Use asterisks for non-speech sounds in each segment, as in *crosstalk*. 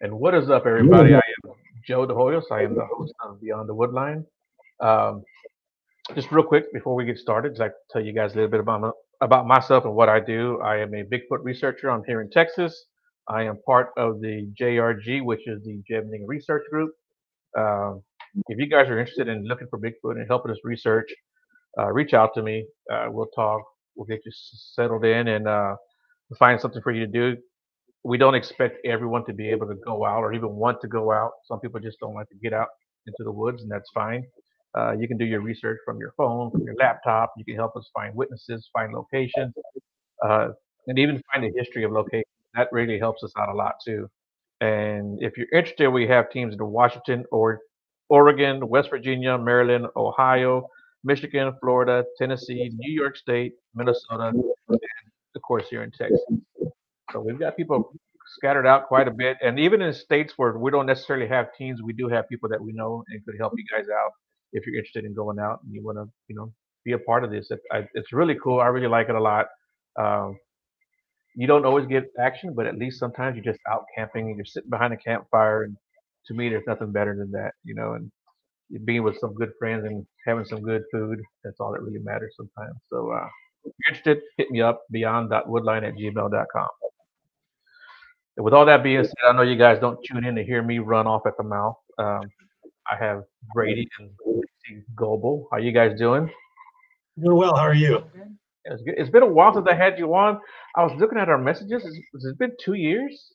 And what is up, everybody? I am Joe DeHoyos. I am the host of Beyond the Woodline. Um, just real quick before we get started, I'd like to tell you guys a little bit about, about myself and what I do. I am a Bigfoot researcher. I'm here in Texas. I am part of the JRG, which is the Jebning Research Group. Um, if you guys are interested in looking for Bigfoot and helping us research, uh, reach out to me. Uh, we'll talk. We'll get you settled in and uh, find something for you to do. We don't expect everyone to be able to go out or even want to go out. Some people just don't like to get out into the woods, and that's fine. Uh, you can do your research from your phone, from your laptop. You can help us find witnesses, find locations, uh, and even find the history of locations. That really helps us out a lot too. And if you're interested, we have teams in Washington or Oregon, West Virginia, Maryland, Ohio, Michigan, Florida, Tennessee, New York State, Minnesota, and of course here in Texas. So we've got people scattered out quite a bit, and even in states where we don't necessarily have teams, we do have people that we know and could help you guys out if you're interested in going out and you want to, you know, be a part of this. It, I, it's really cool. I really like it a lot. Um, you don't always get action, but at least sometimes you're just out camping and you're sitting behind a campfire. And to me, there's nothing better than that, you know. And being with some good friends and having some good food, that's all that really matters sometimes. So uh, if you're interested, hit me up beyond.woodline at gmail.com. And with all that being said, I know you guys don't tune in to hear me run off at the mouth. Um, I have Brady and Goble. How you guys doing? Doing well. How are you? It's, it's been a while since I had you on. I was looking at our messages. It's, it's been two years.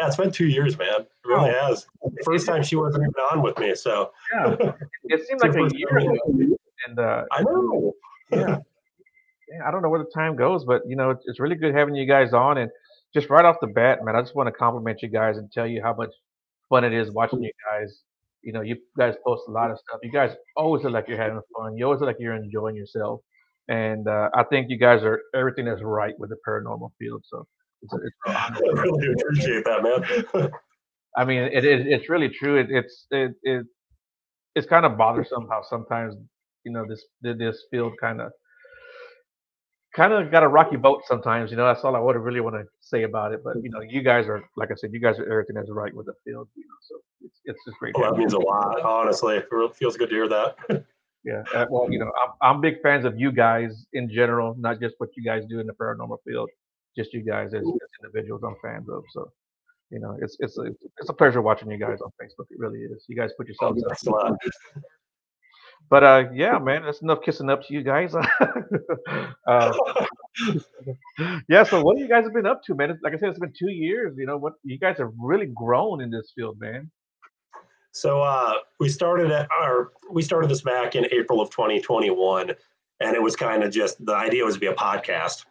Yeah, it's been two years, man. It really oh. has. First time she wasn't even on with me, so yeah, it seemed *laughs* like a year ago. And uh, I know. Yeah. yeah, I don't know where the time goes, but you know, it's, it's really good having you guys on. And just right off the bat, man, I just want to compliment you guys and tell you how much fun it is watching you guys. You know, you guys post a lot of stuff. You guys always look like you're having fun. You always look like you're enjoying yourself. And uh, I think you guys are everything that's right with the paranormal field. So it's, it's *laughs* I really appreciate that, man. *laughs* I mean, it is. It's really true. It, it's it, it it's kind of bothersome how sometimes you know this this field kind of kind of got a rocky boat sometimes. You know, that's all I would really want to say about it. But you know, you guys are like I said, you guys are everything that's right with the field. You know, so it's it's just great. Well, that means a lot, honestly. It feels good to hear that. *laughs* yeah, uh, well, you know, I'm, I'm big fans of you guys in general, not just what you guys do in the paranormal field, just you guys as, as individuals. I'm fans of. So, you know, it's it's a, it's a pleasure watching you guys on Facebook. It really is. You guys put yourselves oh, *laughs* *laughs* but uh, yeah, man, that's enough kissing up to you guys. *laughs* uh, yeah, so what have you guys have been up to, man? Like I said, it's been two years. You know what? You guys have really grown in this field, man. So uh, we started at our we started this back in April of 2021, and it was kind of just the idea was to be a podcast,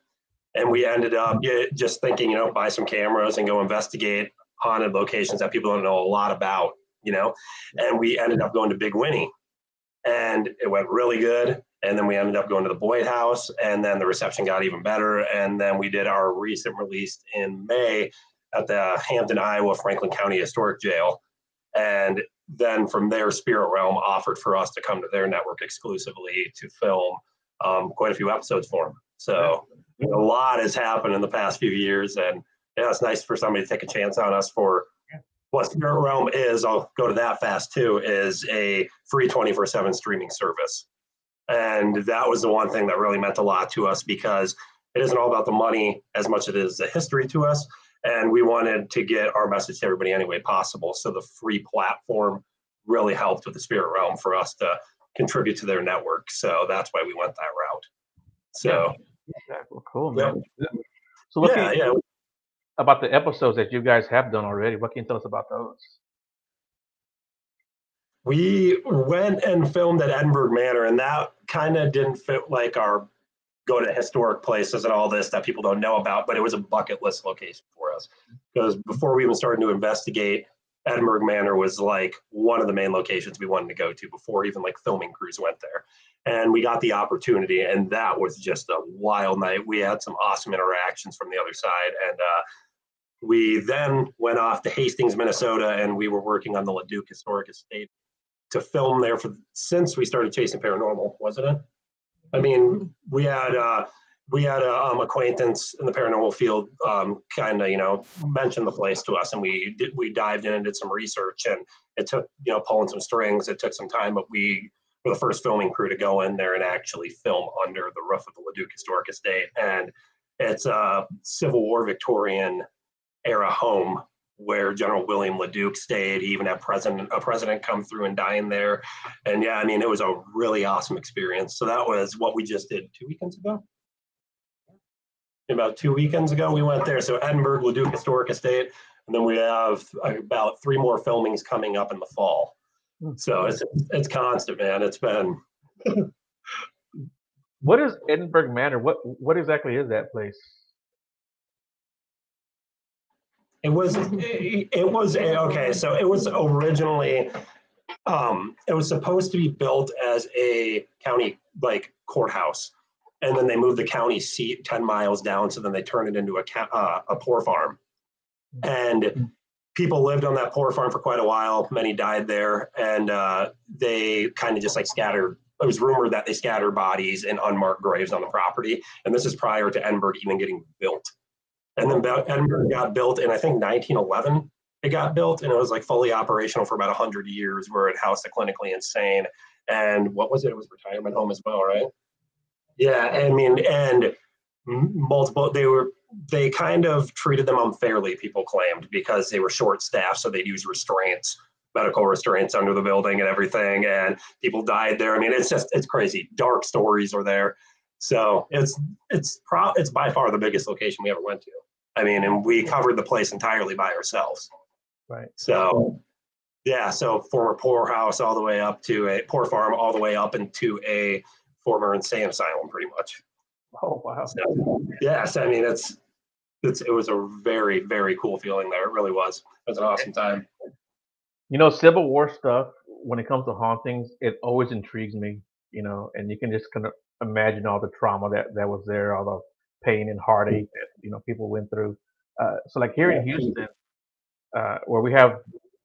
and we ended up just thinking, you know, buy some cameras and go investigate haunted locations that people don't know a lot about, you know, and we ended up going to Big Winnie and it went really good. And then we ended up going to the Boyd House, and then the reception got even better. And then we did our recent release in May at the Hampton, Iowa Franklin County Historic Jail. And then from there, Spirit Realm offered for us to come to their network exclusively to film um, quite a few episodes for them. So a lot has happened in the past few years, and yeah, it's nice for somebody to take a chance on us for what Spirit Realm is, I'll go to that fast too, is a free 24 7 streaming service. And that was the one thing that really meant a lot to us because it isn't all about the money as much as it is the history to us. And we wanted to get our message to everybody any way possible. So the free platform really helped with the Spirit Realm for us to contribute to their network. So that's why we went that route. So, yeah, well, cool, man. Yeah. So, yeah, yeah about the episodes that you guys have done already. What can you tell us about those? We went and filmed at Edinburgh Manor, and that kind of didn't fit like our go to historic places and all this that people don't know about, but it was a bucket list location for us. Because before we even started to investigate, Edinburgh Manor was like one of the main locations we wanted to go to before even like filming crews went there. And we got the opportunity, and that was just a wild night. We had some awesome interactions from the other side, and uh, we then went off to Hastings, Minnesota, and we were working on the Leduc Historic Estate to film there for since we started chasing paranormal, wasn't it? I mean, we had uh, we had a um, acquaintance in the paranormal field um, kind of you know mentioned the place to us and we did we dived in and did some research and it took you know pulling some strings it took some time but we were the first filming crew to go in there and actually film under the roof of the leduc historic estate and it's a civil war victorian era home where general william leduc stayed he even had president a president come through and dine there and yeah i mean it was a really awesome experience so that was what we just did two weekends ago about two weekends ago. We went there. So Edinburgh, Leduc Historic Estate, and then we have about three more filmings coming up in the fall. Hmm. So it's it's constant, man. It's been. *laughs* what is Edinburgh Manor? What what exactly is that place? It was it, was okay. So it was originally um, it was supposed to be built as a county like courthouse. And then they moved the county seat 10 miles down so then they turned it into a, uh, a poor farm. And people lived on that poor farm for quite a while. Many died there. And uh, they kind of just like scattered it was rumored that they scattered bodies in unmarked graves on the property. And this is prior to edinburgh even getting built and then edinburgh got built in i think 1911 it got built and it was like fully operational for about 100 years where it housed the clinically insane and what was it it was retirement home as well right yeah, I mean, and multiple. They were they kind of treated them unfairly. People claimed because they were short staffed, so they'd use restraints, medical restraints under the building and everything, and people died there. I mean, it's just it's crazy. Dark stories are there. So it's it's pro it's by far the biggest location we ever went to. I mean, and we covered the place entirely by ourselves. Right. So yeah, so former poorhouse all the way up to a poor farm all the way up into a former insane asylum, pretty much. Oh wow! So, yes, I mean it's it's it was a very very cool feeling there. It really was. It was an awesome time. You know, Civil War stuff. When it comes to hauntings, it always intrigues me. You know, and you can just kind of imagine all the trauma that that was there, all the pain and heartache that you know people went through. Uh, so, like here in Houston, uh, where we have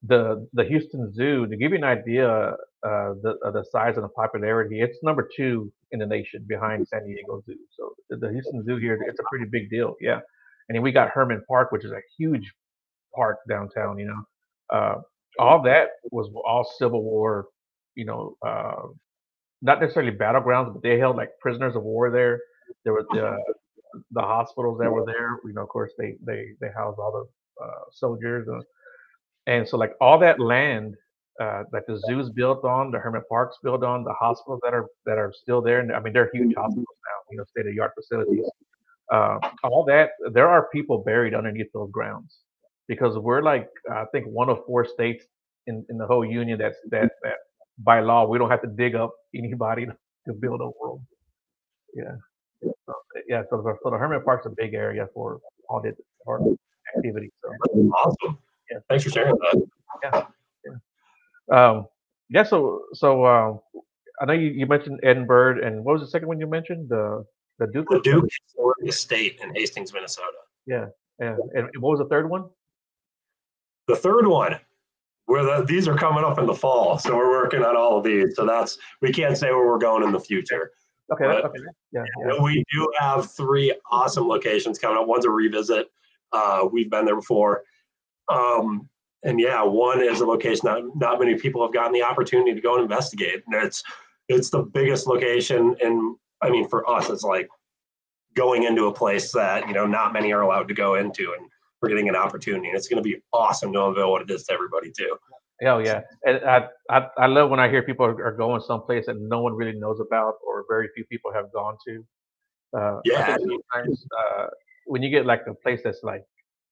the the Houston Zoo, to give you an idea, uh, the uh, the size and the popularity. It's number two in the nation behind San Diego Zoo. So the Houston Zoo here, it's a pretty big deal. Yeah, and then we got Hermann Park, which is a huge park downtown. You know, uh, all that was all Civil War. You know, uh, not necessarily battlegrounds, but they held like prisoners of war there. There were the the hospitals that were there. You know, of course, they they they housed all the uh, soldiers. and and so like all that land uh, that the zoo's built on, the Hermann Park's built on, the hospitals that are that are still there. And I mean, they're huge mm-hmm. hospitals now, you know, state of the art facilities. Uh, all that there are people buried underneath those grounds because we're like I think one of four states in, in the whole union that's that that by law we don't have to dig up anybody *laughs* to build a world. Yeah. Yeah, so the, so the Hermann Park's a big area for haunted activity. So awesome. Yeah. Thanks for sharing that. Yeah. Um, yeah. So so um, I know you, you mentioned Edinburgh, and what was the second one you mentioned? The LeDuc. The Duke Estate in Hastings, Minnesota. Yeah. Yeah. And what was the third one? The third one, where the, these are coming up in the fall, so we're working on all of these. So that's we can't say where we're going in the future. Okay. But, okay. Yeah, yeah. We do have three awesome locations coming up. One's a revisit. Uh, we've been there before. Um, and yeah, one is a location that not many people have gotten the opportunity to go and investigate. And it's it's the biggest location, and I mean for us, it's like going into a place that you know not many are allowed to go into, and we're getting an opportunity. And it's going to be awesome to unveil what it is to everybody too. Oh yeah, and I, I I love when I hear people are going someplace that no one really knows about or very few people have gone to. Uh, yeah. Sometimes uh, when you get like a place that's like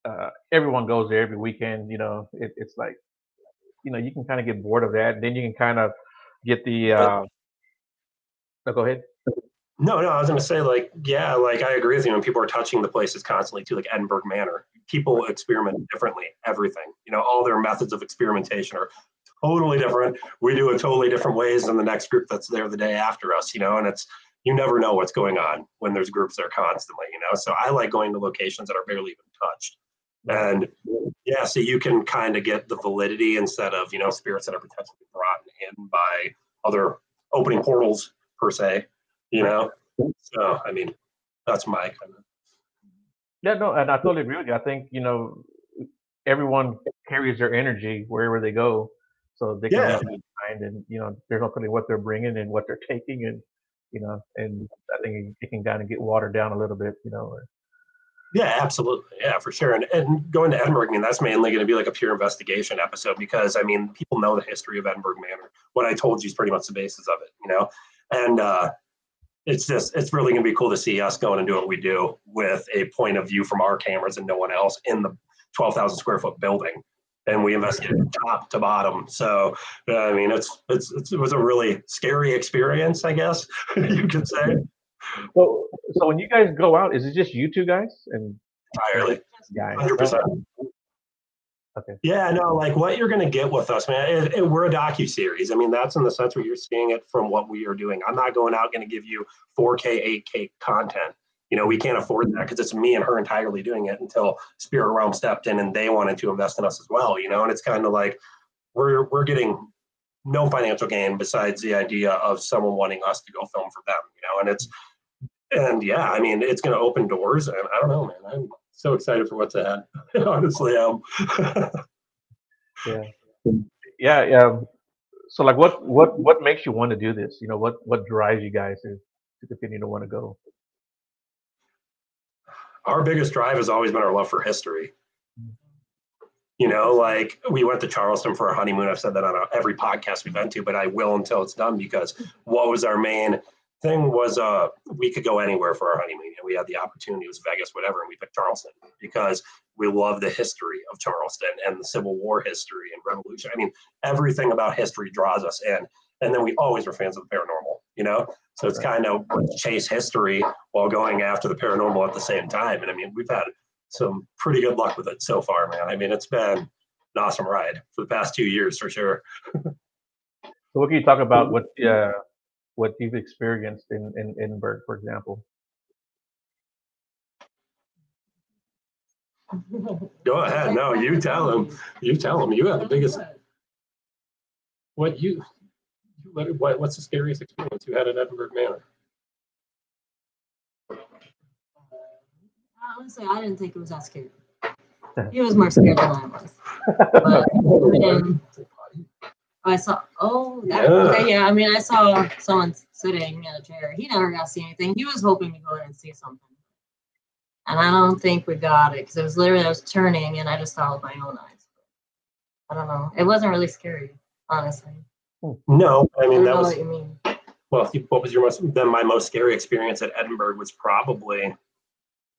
uh, everyone goes there every weekend. You know, it, it's like, you know, you can kind of get bored of that. And then you can kind of get the. Uh, no, go ahead. No, no, I was going to say, like, yeah, like I agree with you. And people are touching the places constantly too, like Edinburgh Manor. People experiment differently, everything. You know, all their methods of experimentation are totally different. We do it totally different ways than the next group that's there the day after us, you know, and it's, you never know what's going on when there's groups there constantly, you know. So I like going to locations that are barely even touched. And yeah, so you can kind of get the validity instead of, you know, spirits that are potentially brought in by other opening portals per se, you know. So I mean, that's my kind of. Yeah, no, and I totally agree with you. I think you know everyone carries their energy wherever they go, so they can Yeah. it and you know they're not what they're bringing and what they're *laughs* taking, and you know, and I think it, it can kind of get watered down a little bit, you know. or- Yeah, absolutely. Yeah, for sure. And, and going to Edinburgh, I mean, that's mainly going to be like a pure investigation episode because I mean, people know the history of Edinburgh Manor. What I told you is pretty much the basis of it, you know? And uh, it's just, it's really going to be cool to see us going and do what we do with a point of view from our cameras and no one else in the 12,000 square foot building. And we investigated top to bottom. So, I mean, it's, it's, it's, it was a really scary experience, I guess *laughs* you could say Well, so when you guys go out, is it just you two guys and entirely. guys? Hundred percent. Okay. Yeah, no, like what you're gonna get with us, man. It, it, we're a docu series. I mean, that's in the sense where you're seeing it from what we are doing. I'm not going out going to give you 4K, 8K content. You know, we can't afford that because it's me and her entirely doing it until Spirit Realm stepped in and they wanted to invest in us as well. You know, and it's kind of like we're we're getting no financial gain besides the idea of someone wanting us to go film for them. You know, and it's and yeah, I mean, it's going to open doors, and I don't know, man. I'm so excited for what's ahead. *laughs* Honestly, um, Yeah, yeah, yeah. So, like, what what what makes you want to do this? You know, what what drives you guys to to continue to want to go? our biggest drive has always been our love for history. You know, like we went to Charleston for our honeymoon. I've said that on every podcast we've been to, but I will until it's done because what was our main thing was uh we could go anywhere for our honeymoon and we had the opportunity it was vegas whatever and we picked charleston because we love the history of charleston and the civil war history and revolution i mean everything about history draws us in and then we always were fans of the paranormal you know? So it's kind of chase history while going after the paranormal at the same time and i mean we've had some pretty good luck with it so far man. I mean it's been an awesome ride for the past two years for sure. *laughs* So, what can you talk about? What uh, what you've experienced in in Edinburgh, for example? go ahead no you tell them. you tell them. you have the biggest what you what, what what's the scariest experience you had at edinburgh manor Honestly, I didn't think it was that scary. *laughs* He was more scared than I was. But *laughs* um, I saw, oh, that, Yeah. okay, yeah. I mean, I saw someone sitting in a chair. He never got to see anything. He was hoping to go in and see something. And I don't think we got it because it was literally, I was turning and I just saw it with my own eyes. I don't know. It wasn't really scary, honestly. no i I mean don't that was what you mean. well what was your most then my most scary experience at edinburgh was probably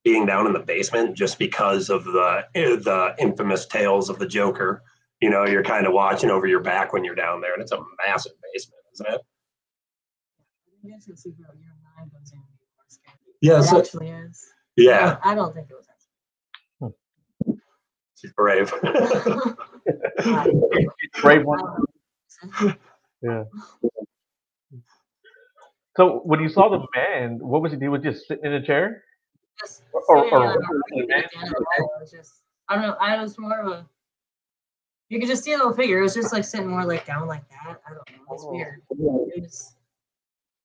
being down in the basement just because of the eh, the infamous tales of the joker you know you're kind of watching over your back when you're down there and it's a massive basement isn't it I guess it's super your mind goes in and be more scary. yeah It so, actually is. yeah I don't think it was actually. she's brave. *laughs* *laughs* Brave one. *laughs* Yeah. So, when you saw the man, what was he? He was just sitting in a chair. Just Or- or- sitting or- on a or- rock at the end of the hall, it was just I don't know. I was more of a you could just see a little figure. It was just like sitting more like down like that. I don't know. It's Oh. weird. It was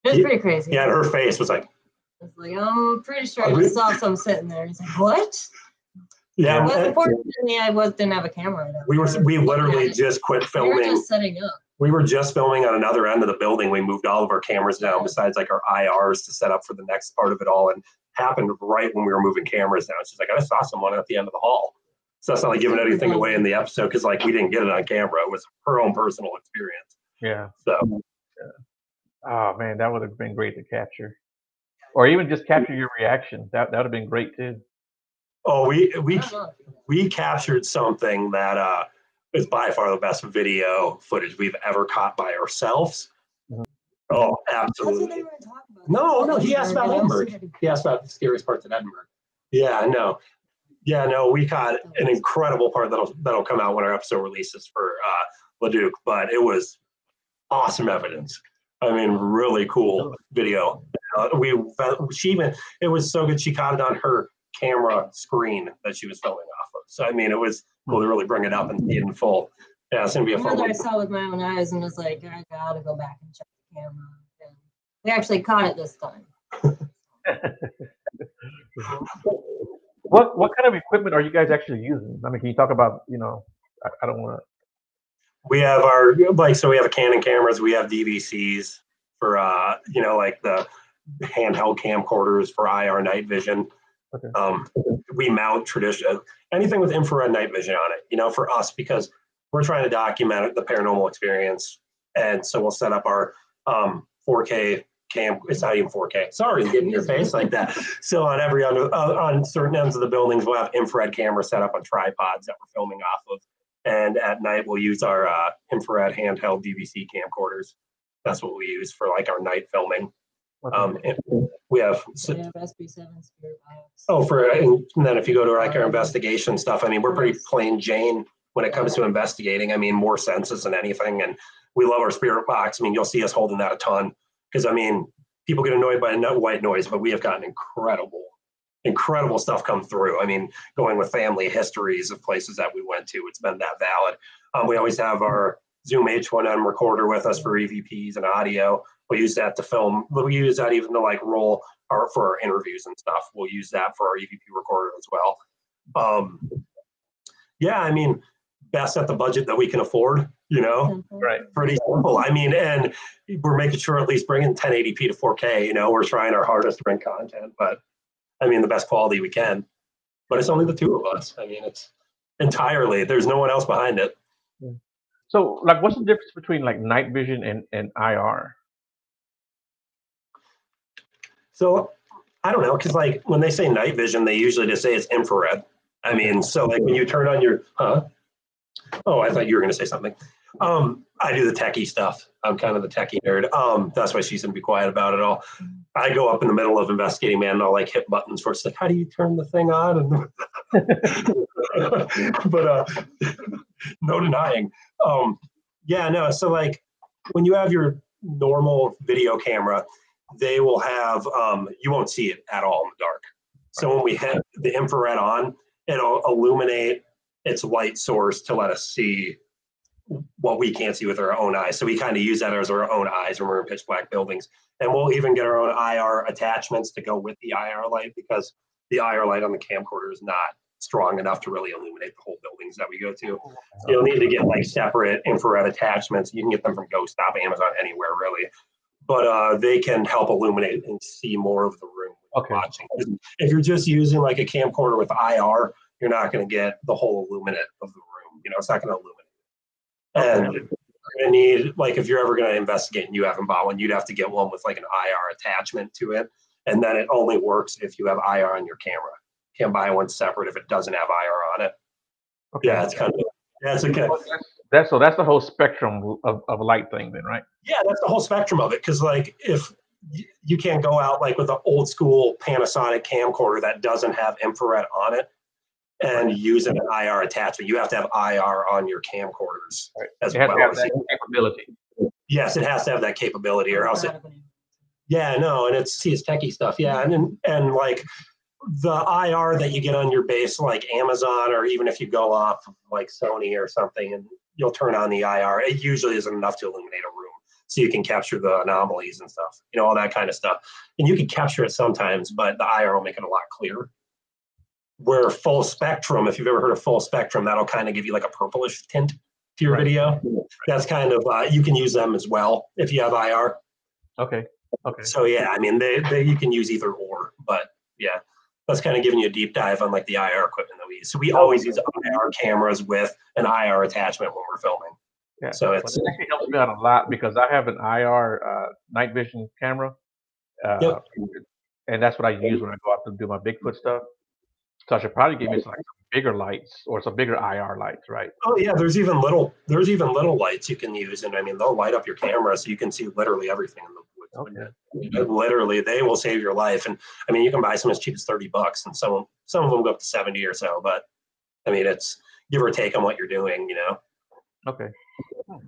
it was pretty crazy. yeah her face was like It's like oh, I'm pretty sure Oh, I just saw some sitting there. He's like, what? yeah But and unfortunately, eh, I was didn't have a camera. we were we literally just quit filming. We were just setting up. we were just filming on another end of the building. We moved all of our cameras down besides like our IRs to set up for the next part of it all and happened right when we were moving cameras down. She's like, I saw someone at the end of the hall. So that's not like giving anything away in the episode because like we didn't get it on camera. It was her own personal experience. Yeah. So Oh man, that would have been great to capture, or even just capture your reaction. That that would have been great too. oh we we we captured something that uh is by far the best video footage we've ever caught by ourselves. Mhm. Oh, That's what they absolutely. were talking about. No, no, he asked about Edinburgh. Edinburgh. He asked about the scariest parts in Edinburgh. Yeah, no. Yeah, no, we caught an incredible part that'll that'll come out when our episode releases for uh Leduc, but it was awesome evidence. I mean, really cool video. Uh, we she even it was so good she caught it on her camera screen that she was filming off of. So I mean, it was cool to really bring it up and see it in full. Yeah, it's gonna be a fun Another I saw with my own eyes and was like, I gotta go back and check the camera. And we actually caught it this time. *laughs* What what kind of equipment are you guys actually using? I mean, can you talk about you know? I, I don't want to. We have our like so we have a Canon cameras, we have DVCs for uh you know like the handheld camcorders for IR night vision. Okay. Um, we mount traditional anything with infrared night vision on it, you know, for us because we're trying to document the paranormal experience, and so we'll set up our um 4K cam. It's not even 4K. Sorry, getting your face like that. So on every under uh, on certain ends of the buildings, we'll have infrared cameras set up on tripods that we're filming off of, and at night we'll use our uh, infrared handheld DVC camcorders. That's what we use for like our night filming. Okay. Um, we have We have SB seven spirit box. oh for and then if you go to like our investigation stuff, I mean we're pretty plain Jane when it comes to investigating. I mean more senses than anything, and we love our spirit box. I mean you'll see us holding that a ton because I mean people get annoyed by white noise, but we have gotten incredible, incredible stuff come through. I mean going with family histories of places that we went to, it's been that valid. Um, we always have our Zoom H1N recorder with us for EVPs and audio. We use that to film. We use that even to like roll our for our interviews and stuff. We'll use that for our EVP recorder as well. Um, yeah, I mean, best at the budget that we can afford. You know, right. pretty simple. I mean, and we're making sure at least bringing 1080p to 4K. You know, we're trying our hardest to bring content, but I mean, the best quality we can. But it's only the two of us. I mean, it's entirely. There's no one else behind it. So, like, what's the difference between like night vision and and IR? So I don't know, because like when they say night vision, they usually just say it's infrared. I mean, so like when you turn on your, huh? Oh, I thought you were going to say something. Um, I do the techie stuff. I'm kind of the techie nerd. Um, that's why she's gonna be quiet about it all. I go up in the middle of investigating, man, and I'll like hit buttons for it's like, how do you turn the thing on? And *laughs* but uh, no denying. Um, yeah, no. So like when you have your normal video camera, they will have um, you won't see it at all in the dark. So when we hit the infrared on, it'll illuminate its light source to let us see what we can't see with our own eyes. So we kind of use that as our own eyes when we're in pitch black buildings. And we'll even get our own IR attachments to go with the IR light because the IR light on the camcorder is not strong enough to really illuminate the whole buildings that we go to. You'll need to get like separate infrared attachments. You can get them from Ghost Stop, Amazon, anywhere really. But uh, they can help illuminate and see more of the room Okay. watching. If you're just using like a camcorder with IR, you're not going to get the whole illuminate of the room. You know, it's not going to illuminate. And you're gonna need like if you're ever gonna investigate and you haven't bought one, you'd have to get one with like an IR attachment to it. And then it only works if you have IR on your camera. Can't buy one separate if it doesn't have IR on it. Okay. Yeah, it's kind of yeah, it's okay. Well, that's, that's so that's the whole spectrum of, of light thing then, right? Yeah, that's the whole spectrum of it. Cause like if you can't go out like with an old school Panasonic camcorder that doesn't have infrared on it and use an IR attachment, you have to have IR on your camcorders Right. as It has well. to have as- that capability. Yes, it has to have that capability or else it, Out of an- Yeah, no, and it's see, it's techie stuff. Yeah, and and, and like the IR that you get on your base, like Amazon, or even if you go off like Sony or something, and you'll turn on the IR, it usually isn't enough to illuminate a room, so you can capture the anomalies and stuff, you know, all that kind of stuff. And you can capture it sometimes, but the IR will make it a lot clearer. Where full spectrum, if you've ever heard of full spectrum, that'll kind of give you like a purplish tint to your Right. video. That's kind of uh, you can use them as well if you have IR. Okay. Okay. So yeah, I mean, they, they you can use either or, but yeah, that's kind of giving you a deep dive on like the IR equipment that we use. So we always use IR cameras with an IR attachment when we're filming. Yeah. So Well, it's it actually helps me out a lot because I have an IR uh, night vision camera. Uh, Yep. And that's what I use when I go out to do my Bigfoot stuff. So I should probably give me some, like, some bigger lights or some bigger IR lights, right? oh yeah, there's even little there's even little lights you can use, and I mean they'll light up your camera so you can see literally everything in the woods. Okay. Literally, they will save your life, and I mean you can buy some as cheap as thirty bucks, and some some of them go up to seventy or so. But I mean it's give or take on what you're doing, you know. Okay.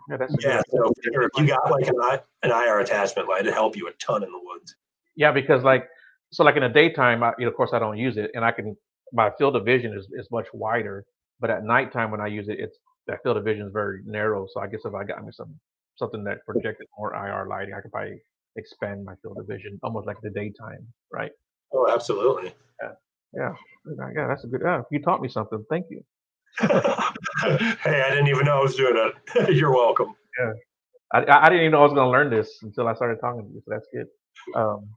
Yeah, that's Yeah, so if you got like an, an IR attachment light, it'd help you a ton in the woods. Yeah, because like so like in the daytime, I, you know, of course I don't use it, and I can my field of vision is, is much wider. But at nighttime when I use it, it's that field of vision is very narrow. So I guess if I got me some something that projected more IR lighting, I could probably expand my field of vision almost like the daytime, right? Oh, absolutely. Yeah, yeah, yeah that's a good. Yeah, you taught me something. Thank you. *laughs* hey, I didn't even know I was doing it. *laughs* You're welcome. Yeah, I, I didn't even know I was going to learn this until I started talking to you. So that's good. Um,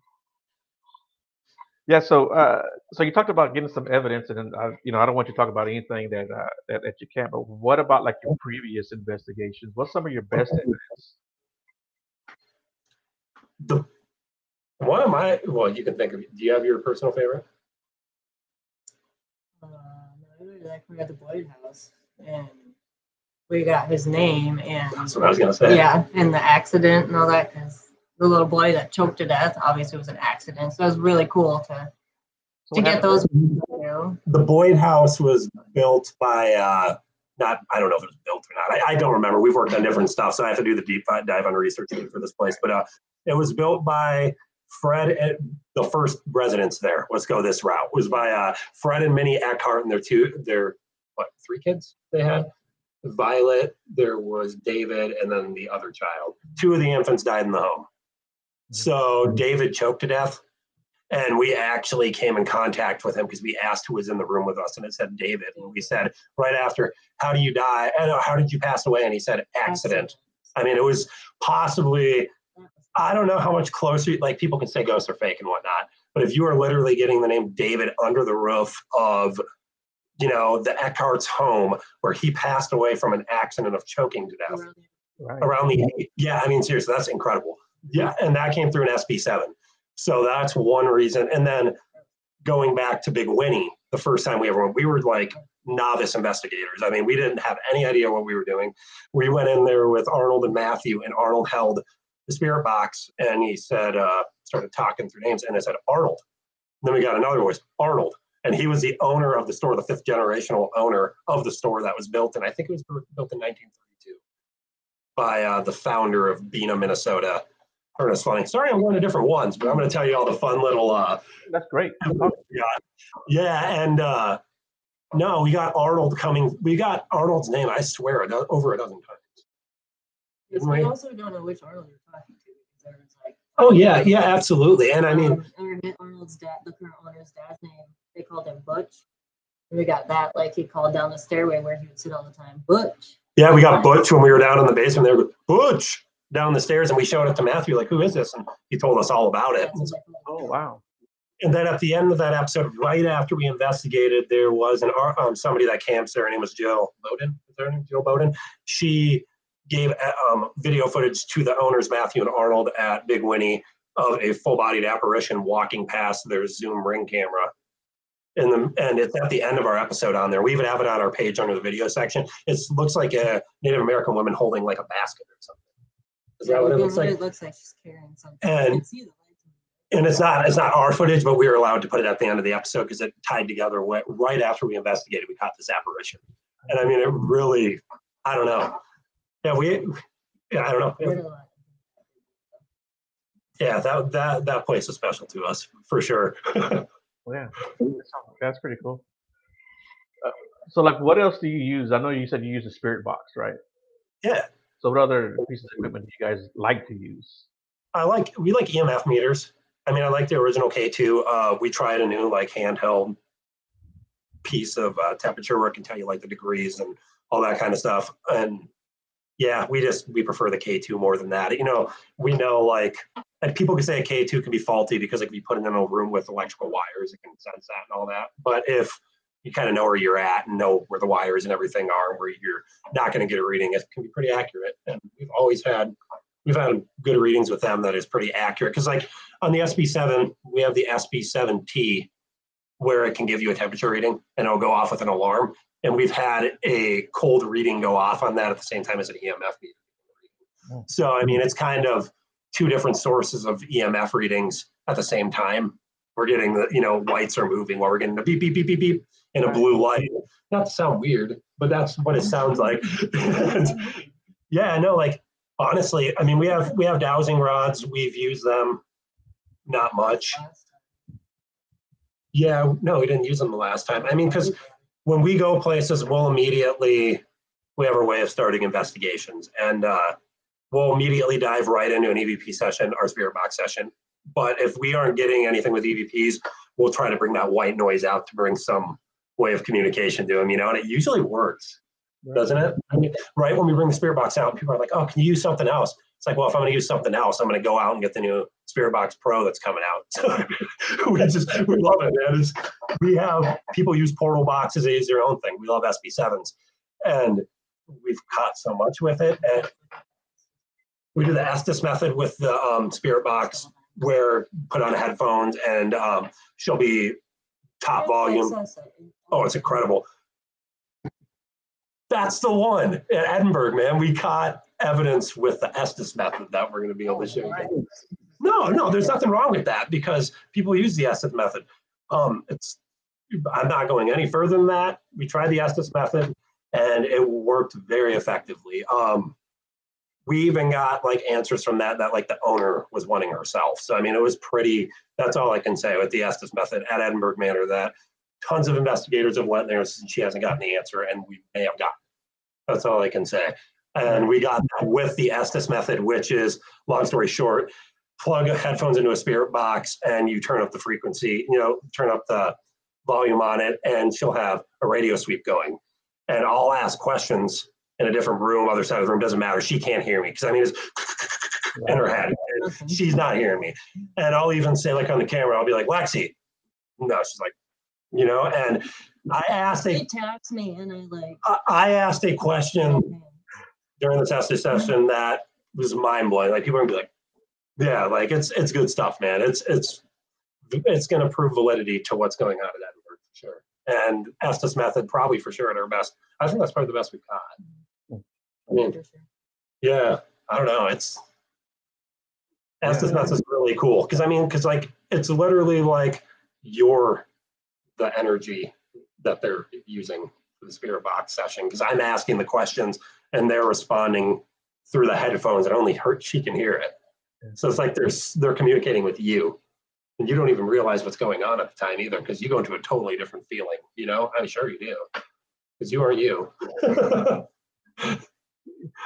yeah. So, uh, so you talked about getting some evidence, and I, you know, I don't want you to talk about anything that uh, that that you can't. But what about like your previous investigations? What's some of your best *laughs* evidence? The one of my well, you can think of. Do you have your personal favorite? Uh, no, like we got the Boyd House, and we got his name, and That's what I was gonna say. yeah, and the accident and all that, because the little boy that choked to death, obviously it was an accident. So it was really cool to to get those. The Boyd House was built by uh not I don't know if it was built or not. I, I don't remember. We've worked on different stuff, so I have to do the deep dive on research for this place. But uh it was built by Fred the first residents there. Let's go this route. It Was by uh Fred and Minnie Eckhart and their two their what three kids they had? Violet, there was David, and then the other child. Two of the infants died in the home. So David choked to death. And we actually came in contact with him because we asked who was in the room with us, and it said David. And we said right after, "How do you die? And how did you pass away?" And he said, "Accident." I mean, it was possibly I don't know how much closer. Like people can say ghosts are fake and whatnot, but if you are literally getting the name David under the roof of, you know, the Eckhart's home where he passed away from an accident of choking to death Right. around the yeah i mean seriously that's incredible yeah and that came through an sb7 so that's one reason. And then going back to big winnie the first time we ever went we were like novice investigators. I mean we didn't have any idea what we were doing. We went in there with arnold and matthew and arnold held the spirit box and he said uh started talking through names and it said arnold. And then we got another voice arnold. And he was the owner of the store the fifth generational owner of the store that was built and i think it was built in 1932 by uh, the founder of Bena, Minnesota, Ernest funny. Sorry, I'm going to different ones, but I'm going to tell you all the fun little. Uh, That's great. *laughs* yeah, yeah, and uh, no, we got Arnold coming. We got Arnold's name. I swear, a over a dozen times. Because we also don't know which Arnold you're talking to because there like. Oh yeah, yeah, absolutely. And I mean, um, Arnold's dad, the current owner's dad's name, they called him Butch. And we got that like he called down the stairway where he would sit all the time, Butch. yeah, we got Butch when we were down in the basement. There, Butch down the stairs, and we showed it to Matthew. Like, who is this? And he told us all about it. What Oh wow. And then at the end of that episode, right after we investigated, there was an um, somebody that camps there. Her name was Jill Bowden. Is her name Jill Bowden? She gave uh, um, video footage to the owners, Matthew and Arnold, at Big Winnie of a full-bodied apparition walking past their Zoom ring camera. And the, and it's at the end of our episode on there. We even have it on our page under the video section. It looks like a Native American woman holding like a basket or something. Is that what it Yeah, looks like? It looks like she's carrying something. And- can see the lights. and it's not it's not our footage, but we were allowed to put it at the end of the episode because it tied together wi- right after we investigated. We caught this apparition, and I mean, it really, I don't know. Yeah, we, yeah, I don't know. Did a. Yeah, that that that place is special to us for sure. *laughs* Well, yeah, that sounds- that's pretty cool. Uh, so, like, what else do you use? I know you said you use a spirit box, right? yeah, So, what other pieces of equipment do you guys like to use? I like we like EMF meters. I mean, I like the original K2. Uh, we tried a new like handheld piece of uh, temperature where it can tell you like the degrees and all that kind of stuff. And yeah, we just we prefer the K2 more than that. You know, we know like and people can say a K2 can be faulty because it can be put in a room with electrical wires. It can sense that and all that. But if you kind of know where you're at and know where the wires and everything are and where you're not going to get a reading, it can be pretty accurate. And we've always had we've had good readings with them that is pretty accurate. Because like on the SB7, we have the SB7T where it can give you a temperature reading and it'll go off with an alarm. And we've had a cold reading go off on that at the same time as an EMF meter. Oh. So I mean, it's kind of two different sources of EMF readings at the same time. We're getting the, you know, lights are moving while we're getting the beep, beep, beep, beep, beep, and a blue light. Not to sound weird, but that's what it sounds like. *laughs* yeah, no, like honestly, I mean, we have we have dowsing rods. We've used them, not much. Yeah, no, we didn't use them the last time. I mean, because when we go places, we'll immediately we have our way of starting investigations, and uh, we'll immediately dive right into an EVP session, our spirit box session. But if we aren't getting anything with EVPs, we'll try to bring that white noise out to bring some way of communication to them, you know, and it usually works, doesn't it? I mean, right when we bring the spirit box out, people are like, "Oh, can you use something else?" It's like, well, if I'm going to use something else, I'm going to go out and get the new Spirit Box Pro that's coming out. *laughs* we just we love it, man. It's, we have people use portal boxes; they use their own thing. We love SB7s, and we've caught so much with it. And we do the Estes method with the um, Spirit Box, where put on headphones and um, she'll be top volume. Oh, it's incredible. That's the one at Edinburgh, man. We caught evidence with the Estes method that we're going to be able to show you. No, no, there's nothing wrong with that because people use the Estes method. Um, it's I'm not going any further than that. We tried the Estes method and it worked very effectively. Um, we even got like answers from that that like the owner was wanting herself. So I mean, it was pretty. That's all I can say with the Estes method at Edinburgh Manor. That tons of investigators have went there and she hasn't gotten the answer, and we may have gotten. That's all I can say. And we got that with the Estes method, which is long story short, plug headphones into a spirit box and you turn up the frequency. You know, turn up the volume on it, and she'll have a radio sweep going. And I'll ask questions in a different room, other side of the room, doesn't matter. She can't hear me because I mean, it's *laughs* in her head. She's not hearing me. And I'll even say, like on the camera, I'll be like, Lexi. No, she's like, you know, and I asked a, It taps me and I like. I- I asked a question during the testing session that was mind blowing. Like people are gonna be like, yeah, like it's it's good stuff, man. It's it's it's gonna prove validity to what's going on at Edinburgh for sure. And Estes method probably for sure at our best. I think that's probably the best we've got. I mean, yeah, I don't know. It's Estes Yeah. is really cool because I mean, because like it's literally like you're the energy that they're using for the spirit box session because I'm asking the questions and they're responding through the headphones and only her she can hear it. So it's like they're they're communicating with you, and you don't even realize what's going on at the time either because you go into a totally different feeling. You know, I'm sure you do because you are you. *laughs* *laughs*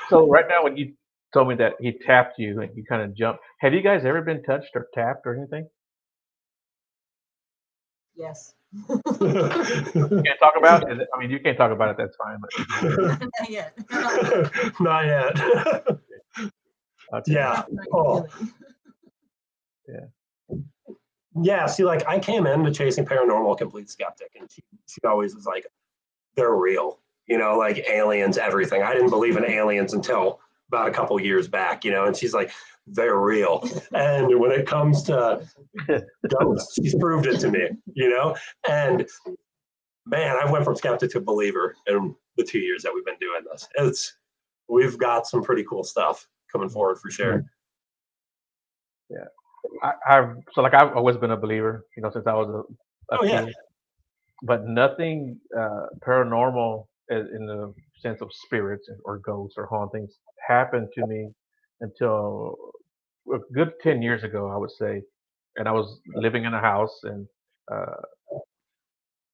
So *laughs* right now, when you told me that he tapped you and you kind of jumped, have you guys ever been touched or tapped or anything? Yes. *laughs* You can't talk about it. I mean, you can't talk about it. That's fine. But *laughs* Not yet. Not yet. okay. yeah. Not Oh. really. Yeah, see, like I came into chasing paranormal complete skeptic, and she, she always was like, they're real, you know, like aliens, everything. I didn't believe in aliens until about a couple years back, you know, and she's like, they're real. And when it comes to *laughs* ghosts, she's proved it to me, you know, and man, I went from skeptic to believer in the two years that we've been doing this. It's we've got some pretty cool stuff coming forward for sure. I, I've so like I've always been a believer, you know, since I was a, a Oh, yeah. kid. But nothing uh, paranormal in, in the sense of spirits or ghosts or hauntings happened to me until a good ten years ago, I would say. And I was living in a house, and uh,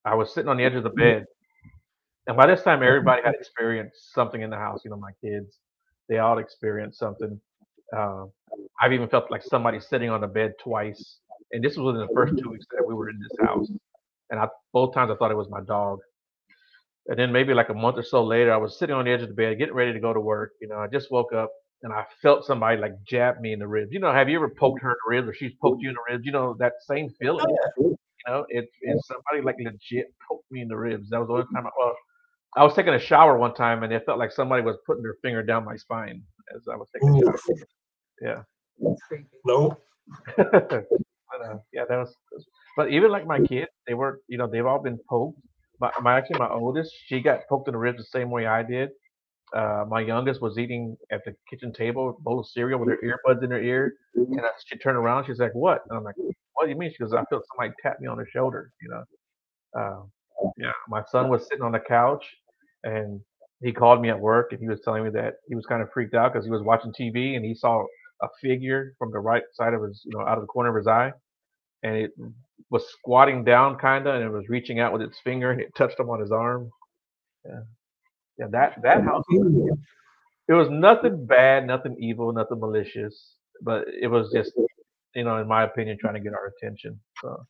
I was sitting on the edge of the bed. And by this time, everybody had experienced something in the house. You know, my kids, they all experienced something. Uh, I've even felt like somebody sitting on the bed twice. And this was within the first two weeks that we were in this house. And I both times I thought it was my dog. And then maybe like a month or so later, I was sitting on the edge of the bed, getting ready to go to work. You know, I just woke up and I felt somebody like jab me in the ribs. You know, have you ever poked her in the ribs or she's poked you in the ribs? You know, that same feeling. You know, it, it's somebody like legit poked me in the ribs. That was the only time I, well, I was taking a shower one time and it felt like somebody was putting their finger down my spine as I was taking a shower. Yeah. It's creepy. Nope. *laughs* but, uh, yeah, that was. But even like my kids, they were, you know, they've all been poked. My, my actually my oldest, she got poked in the ribs the same way I did. Uh, my youngest was eating at the kitchen table, bowl of cereal with her earbuds in her ear, and I, she turned around. She's like, "What?" And I'm like, "What do you mean?" She goes, "I felt somebody tap me on the shoulder." You know. Uh, yeah, my son was sitting on the couch, and he called me at work, and he was telling me that he was kind of freaked out because he was watching TV and he saw a figure from the right side of his, you know, out of the corner of his eye, and it was squatting down kind of, and it was reaching out with its finger, and it touched him on his arm. Yeah, yeah. That that house, was- it was nothing bad, nothing evil, nothing malicious, but it was just, you know, in my opinion, trying to get our attention. So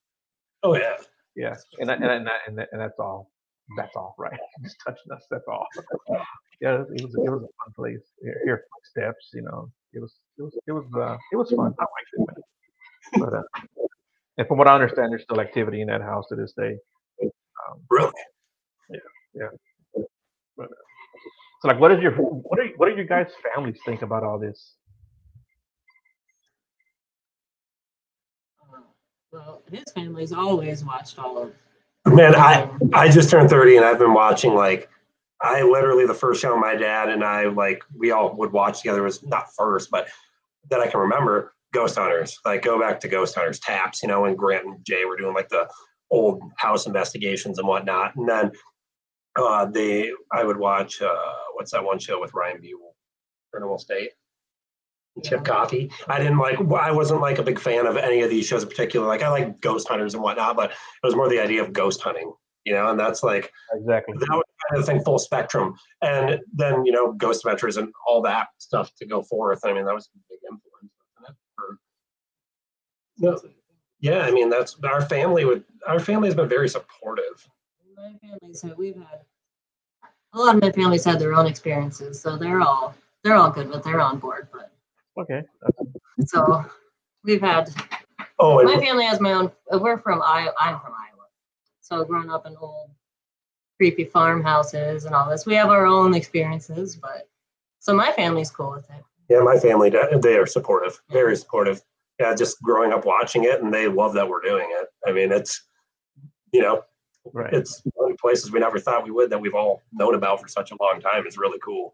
Oh yeah. Yeah, and and and, that- and, that- and that's all. That's all, *laughs* right? Just touching us. That's all. *laughs* yeah, it was it was a fun place. Here, here steps, you know. It was it was it was uh, it was fun. *laughs* I liked it, man. But uh, and from what I understand, there's still activity in that house to this day. Um, Really? but, uh, so, like, what is your what are what do your guys' families think about all this? Uh, well, his family's always watched all of. Man, I I just turned 30 and I've been watching like I literally the first show my dad and I like we all would watch together was not first, but that I can remember Ghost Hunters. Like go back to Ghost Hunters taps, you know, when Grant and Jay were doing like the old house investigations and whatnot. And then uh they I would watch uh what's that one show with Ryan Buell? Criminal State. Chip. Coffey. I didn't like. I wasn't like a big fan of any of these shows in particular. Like I like Ghost Hunters and whatnot, but it was more the idea of ghost hunting, you know. And that's like Exactly. that was kind of the thing, full spectrum. And then you know, Ghost Adventures and all that stuff to go forth. I mean, that was a big influence. Wasn't it, for- No, yeah, I mean, that's our family would. Our family has been very supportive. My family's had we've had a lot of my family's had their own experiences, so they're all they're all good with they're on board. But Okay. so we've had Oh, my family has my own. uh, We're from Iowa. I'm from Iowa, so growing up in old creepy farmhouses and all this, we have our own experiences. But so my family's cool with it. yeah, my family they are supportive, very supportive. Yeah, just growing up watching it, and they love that we're doing it. I mean, it's you know, Right. it's one of the places we never thought we would that we've all known about for such a long time. It's really cool.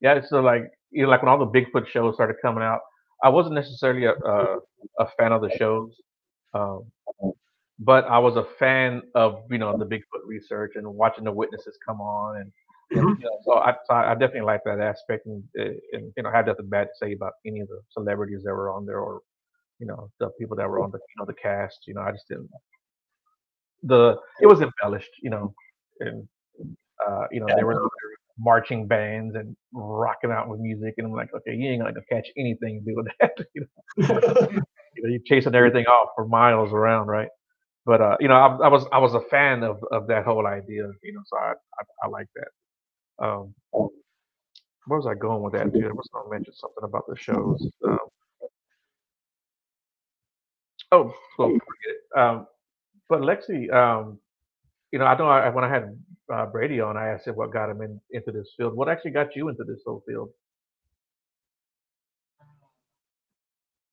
Yeah, so like you know, like when all the Bigfoot shows started coming out, I wasn't necessarily a a, a fan of the shows, um, but I was a fan of you know the Bigfoot research and watching the witnesses come on, and, and Mhm. you know, so I so I definitely like that aspect, and, uh, and you know, I had nothing bad to say about any of the celebrities that were on there, or you know, the people that were on the you know the cast. You know, I just didn't. The it was embellished, you know, and uh, you know there were marching bands and rocking out with music, and I'm like, okay, you ain't gonna catch anything doing *laughs* that. you know, *laughs* you know, you're chasing everything off for miles around, right? But uh, you know, I, I was I was a fan of of that whole idea, you know, so I I, I like that. Um, where was I going with that? Dude, I was gonna mention something about the shows. Um, oh, well. Um, but Lexi, um, you know, I don't know I, when I had uh, Brady on, I asked him what got him in, into this field. What actually got you into this whole field?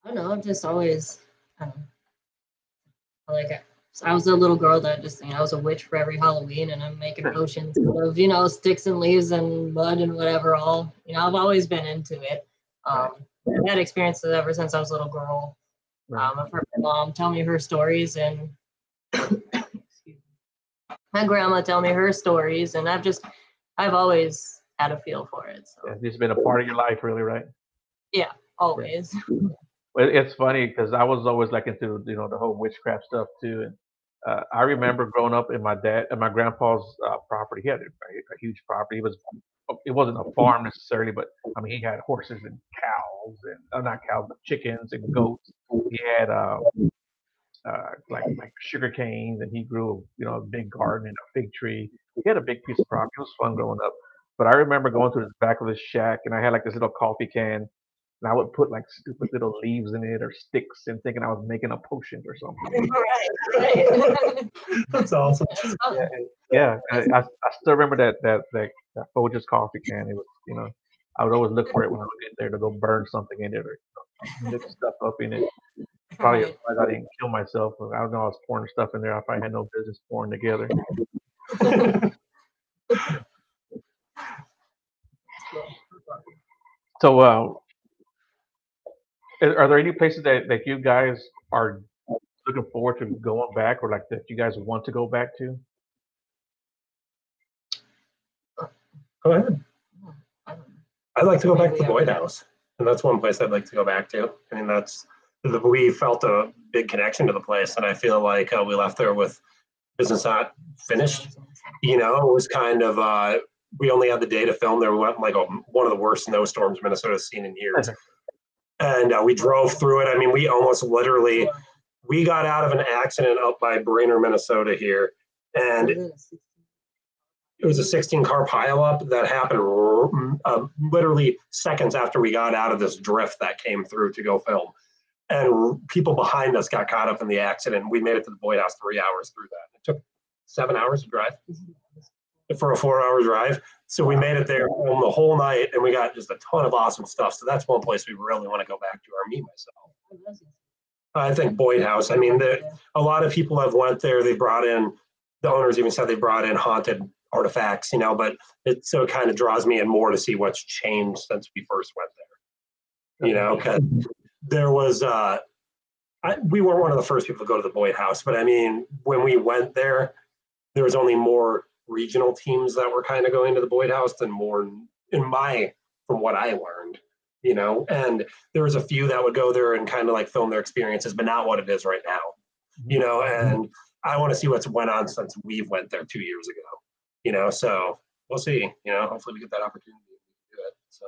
I don't know. I've just always, um, like, I- I was a little girl that just, you know, I was a witch for every Halloween, and I'm making potions of, you know, sticks and leaves and mud and whatever. All, you know, I've always been into it. Um, I've had experiences ever since I was a little girl. Um, I've heard my mom tell me her stories, and *coughs* my grandma tell me her stories, and I've just, I've always had a feel for it. So It's just been a part of your life, really, right? Yeah, always. *laughs* Well, it's funny because I was always like into you know the whole witchcraft stuff too, and uh, I remember growing up in my dad and my grandpa's uh, property. He had a, a huge property. It was it wasn't a farm necessarily, but I mean he had horses and cows and uh, not cows but chickens and goats. He had uh, uh, like like sugar canes and he grew you know a big garden and a fig tree. He had a big piece of property. It was fun growing up. But I remember going to the back of his shack and I had like this little coffee can and I would put like stupid little leaves in it or sticks and thinking I was making a potion or something. *laughs* right, right. *laughs* That's awesome. Yeah, yeah. I, I, I still remember that that that that Folgers coffee can. It was you know I would always look for it when I would get there to go burn something in it or you know, mix stuff up in it. Probably Right. I didn't kill myself. I don't know I was pouring stuff in there. I probably had no business pouring together. *laughs* So, uh, are are there any places that, that you guys are looking forward to going back, or like that you guys want to go back to? Go ahead. I'd like to go back to the Boyd. House, and that's one place I'd like to go back to. I mean, that's the, we felt a big connection to the place, and I feel like uh, we left there with business not finished. You know, it was kind of uh, we only had the day to film. There we went like a, one of the worst snowstorms Minnesota's seen in years, *laughs* and uh, we drove through it. I mean, we almost literally we got out of an accident up by Brainerd, Minnesota here, and it was a 16 car pileup that happened uh, literally seconds after we got out of this drift that came through to go film. And people behind us got caught up in the accident. We made it to the Boyd House three hours through that. It took seven hours to drive for a four hour drive. So we made it there the whole night and we got just a ton of awesome stuff. So that's one place we really want to go back to or me myself. I think Boyd House. I mean, the, a lot of people have went there. They brought in the owners even said they brought in haunted artifacts, you know, but it so it kind of draws me in more to see what's changed since we first went there. You know, because there was uh I, we weren't one of the first people to go to the Boyd House, but I mean, when we went there, there was only more regional teams that were kind of going to the Boyd House than more in my from what I learned, you know, and there was a few that would go there and kind of like film their experiences, but not what it is right now, you know, and I want to see what's went on since we've went there two years ago, you know, so we'll see, you know, hopefully we get that opportunity to do it. So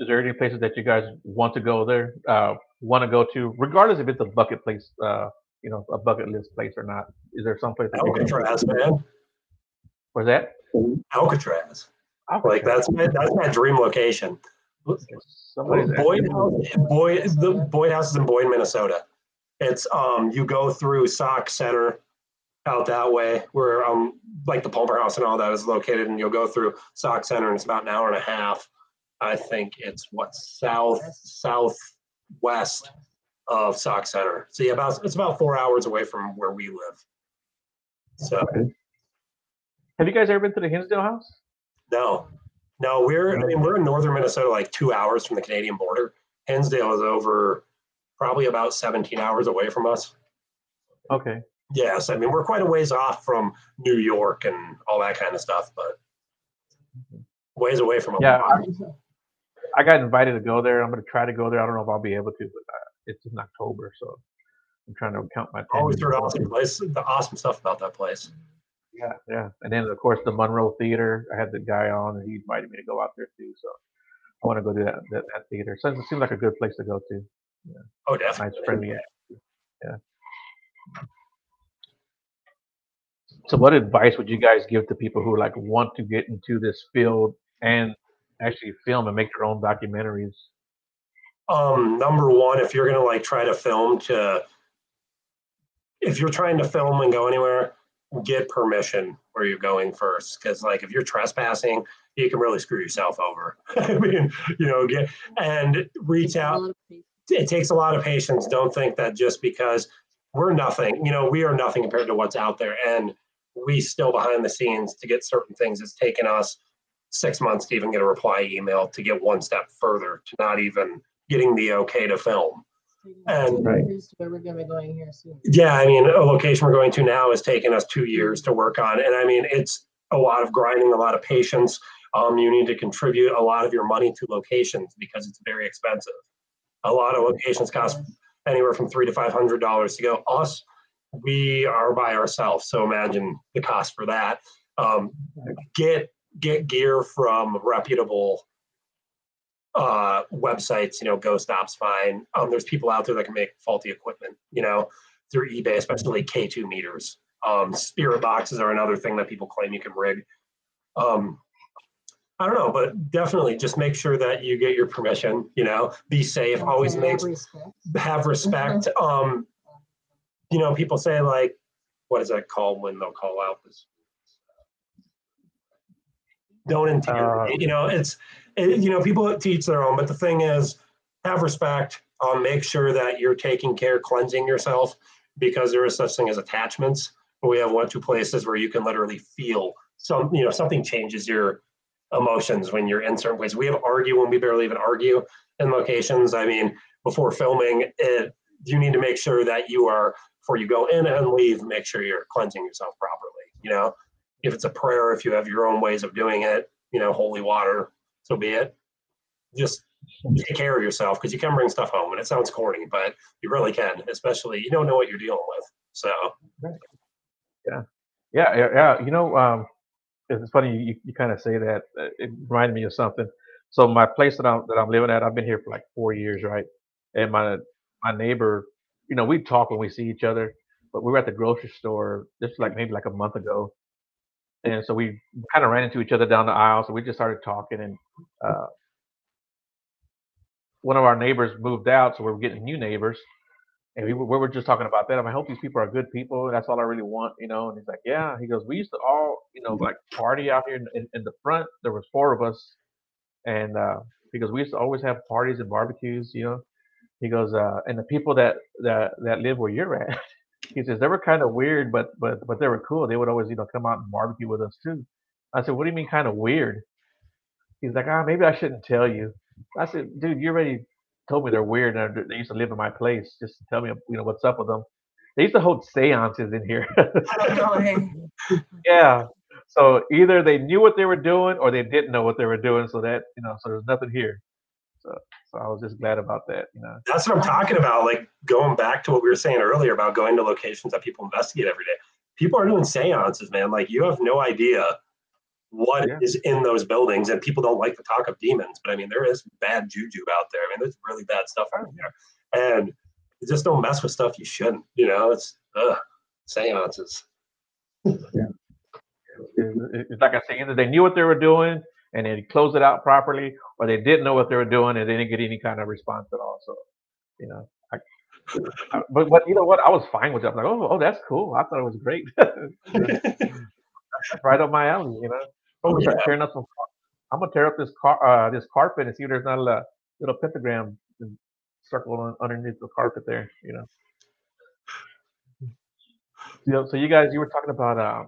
Is there any places that you guys want to go there? Uh, want to go to, regardless if it's a bucket place, uh, you know, a bucket list place or not? Is there some place that you guys? Alcatraz, man, Where's that? Alcatraz, like that's my, that's my dream location. Somebody's Boyd. House, Boyd, the Boyd House is in Boyd, Minnesota. It's um, you go through Sauk Centre out that way, where um, like the Palmer House and all that is located, and you'll go through Sauk Centre, and it's about an hour and a half. I think it's what south southwest of Sauk Centre. So yeah, about it's about four hours away from where we live. So Have you guys ever been to the Hinsdale House? no, no, we're I mean we're in northern Minnesota, like two hours from the Canadian border. Hinsdale is over probably about 17 hours away from us. Okay. Yes, I mean we're quite a ways off from New York and all that kind of stuff, but ways away from. Yeah, I got invited to go there. I'm gonna try to go there. I don't know if I'll be able to, but uh, it's in October, so I'm trying to count my. always heard awesome place. The awesome stuff about that place. Yeah, yeah. And then of course the Monroe Theater. I had the guy on, and he invited me to go out there too. So I want to go to that, that that theater. So it seems like a good place to go to. Yeah. Oh, definitely. Nice friendly. Yeah. So what advice would you guys give to people who like want to get into this field and actually film and make their own documentaries? Um, number one, if you're gonna like try to film to, if you're trying to film and go anywhere, get permission where you're going first. Because like if you're trespassing, you can really screw yourself over. *laughs* I mean, you know, get and reach out. It takes a lot of patience. Don't think that just because we're nothing, you know, we are nothing compared to what's out there, and we still behind the scenes to get certain things. It's taken us six months to even get a reply email to get one step further to not even getting the okay to film. And- Right. Where we're gonna be going here soon. Yeah, I mean, a location we're going to now has taken us two years to work on, and I mean, it's a lot of grinding, a lot of patience. Um, you need to contribute a lot of your money to locations because it's very expensive. A lot of locations cost anywhere from three to five hundred dollars to go. Us, we are by ourselves, so imagine the cost for that. Um, get get gear from reputable uh, websites. You know, GhostStop's fine. Um, there's people out there that can make faulty equipment. You know, through eBay, especially K2 meters. Um, spirit boxes are another thing that people claim you can rig. Um, I don't know, but definitely just make sure that you get your permission. You know, be safe. Always Have make respect. have respect. Um, you know, people say like, what is that called when they'll call out this? Don't intimidate. you know, it's you know people teach their own, but the thing is, have respect. Um, make sure that you're taking care, cleansing yourself, because there is such thing as attachments. We have one two places where you can literally feel some, you know, something changes your emotions when you're in certain places. We have argue when we barely even argue in locations. I mean, before filming, it you need to make sure that you are before you go in and leave, make sure you're cleansing yourself properly. You know, if it's a prayer, if you have your own ways of doing it, you know, holy water, so be it. Just take care of yourself because you can bring stuff home, and it sounds corny, but you really can. Especially you don't know what you're dealing with. So Yeah, yeah, yeah. You know, um, it's funny you, you kind of say that. uh, It reminded me of something. So my place that I'm that I'm living at, I've been here for like four years, right? And my my neighbor, you know, we talk when we see each other, but we were at the grocery store just like maybe like a month ago, and so we kind of ran into each other down the aisle. So we just started talking, and uh, one of our neighbors moved out, so we were getting new neighbors, and we were, we were just talking about that. I'm I hope these people are good people. That's all I really want, you know. And he's like, Yeah. He goes, We used to all, you know, like party out here in, in, in the front. There was four of us, and uh, goes, We used to always have parties and barbecues, you know. He goes, uh, and the people that that that live where you're at, *laughs* he says they were kind of weird, but but but they were cool. They would always, you know, come out and barbecue with us too. I said, What do you mean kind of weird? He's like, Ah, maybe I shouldn't tell you. I said, Dude, you already told me they're weird and they used to live in my place. Just to tell me, you know, what's up with them. They used to hold seances in here. *laughs* yeah. So either they knew what they were doing or they didn't know what they were doing. So that, you know, so there's nothing here. So, so I was just glad about that, you know. That's what I'm talking about. Like going back to what we were saying earlier about going to locations that people investigate every day. People are doing seances, man. Like you have no idea what Yeah. is in those buildings, and people don't like to talk of demons, but I mean, there is bad juju out there. I mean, there's really bad stuff out there, and just don't mess with stuff you shouldn't. You know, it's ugh, seances. It- it- It's like I say, either they knew what they were doing and they closed it out properly, or they didn't know what they were doing and they didn't get any kind of response at all. So, you know, I, I- but but you know what? I was fine with it. I'm like, oh, oh, that's cool. I thought it was great. *laughs* Right up my alley, you know. I'm oh gonna yeah, tearing up some. I'm gonna tear up this car, uh, this carpet, and see if there's not a little pentagram circle on, underneath the carpet there. You know. You know, so you guys, you were talking about, uh,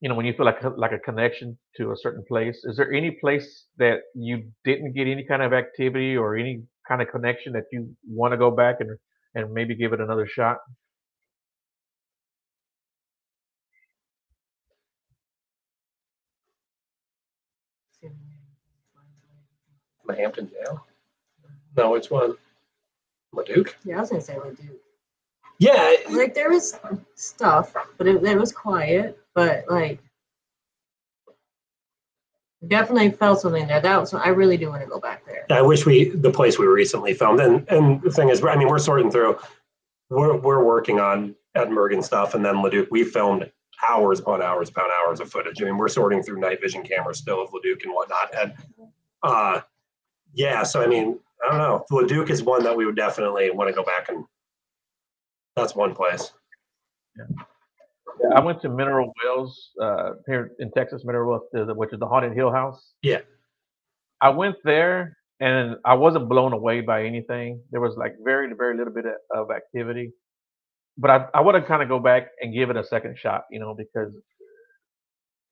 you know, when you feel like a, like a connection to a certain place. Is there any place that you didn't get any kind of activity or any kind of connection that you want to go back and and maybe give it another shot? The Hampton Jail. No, it's one. LeDuc. Yeah, I was gonna say LeDuc. Yeah, Like there was stuff, but it, it was quiet. But like, definitely felt something there. That was I really do want to go back there. I wish we the place we recently filmed. And and the thing is, I mean, we're sorting through. We're we're working on Ed and stuff, and then LeDuc. We filmed hours upon hours upon hours of footage. I mean, we're sorting through night vision cameras still of LeDuc and whatnot. And uh, yeah, so I mean, I don't know. LeDuc is one that we would definitely want to go back and. That's one place. I went to Mineral Wells uh, here in Texas, Mineral Wells, uh, which is the Haunted Hill House. Yeah. I went there and I wasn't blown away by anything. There was like very, very little bit of, of activity, but I, I want to kind of go back and give it a second shot, you know, because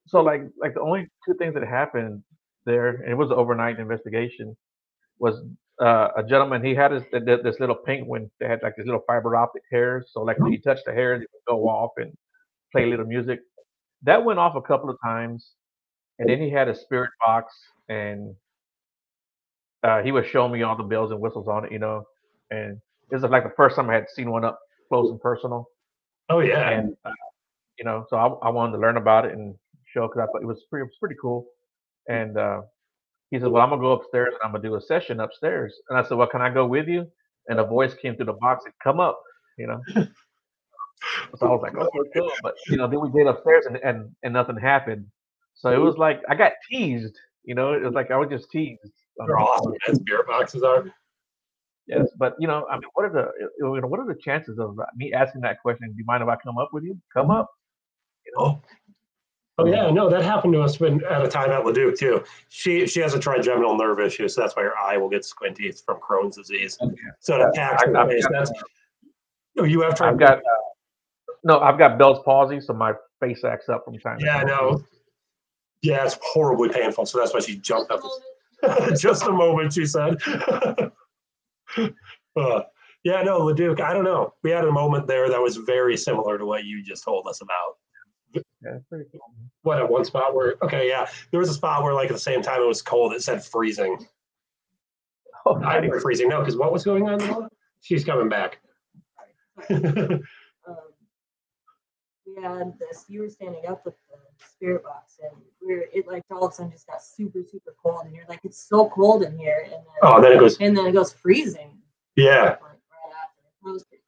so like like the only two things that happened there, and it was an overnight investigation, was uh, a gentleman he had th- this little penguin that had like this little fiber optic hairs. So like when you touch the hairs, it would go off and play a little music. That went off a couple of times, and then he had a spirit box, and uh, he was showing me all the bells and whistles on it, you know. And this is like the first time I had seen one up close and personal, Oh yeah. and uh, you know, so I, I wanted to learn about it and show because I thought it was pretty, it was pretty cool. And uh, he said, "Well, I'm gonna go upstairs and I'm gonna do a session upstairs." And I said, "Well, can I go with you?" And a voice came through the box and come up, you know. *laughs* So I was like, okay, cool. But you know, then we get upstairs and, and and nothing happened. So it was like I got teased, you know. It was like I was just teased. Um, They're awesome. Man. Spirit boxes are. Yes, but you know, I mean, what are the you know, what are the chances of me asking that question? Do you mind if I come up with you? Come up. Oh. Oh yeah, no, that happened to us when at a time at LeDuc too. She she has a trigeminal nerve issue, so that's why her eye will get squinty. It's from Crohn's disease. So it attacks I've face. got- That's oh, you have I've tried. got uh, no, I've got Bell's palsy, so my face acts up from time Yeah, I time. know. Yeah, it's horribly painful. So that's why she jumped up. *laughs* Just a moment, she said. *laughs* uh, yeah, no, LeDuc. I don't know. We had a moment there that was very similar to what you just told us about. Yeah, pretty cool. What at one spot where okay, yeah, there was a spot where like at the same time it was cold. It said freezing. Oh, I nice. were freezing. No, because what was going on? She's coming back. *laughs* Um, we had this. You were standing up with the spirit box, and we are it like all of a sudden just got super super cold, and you're like, it's so cold in here, and then oh, then it goes. and then it goes freezing. Yeah, Like, right after That was pretty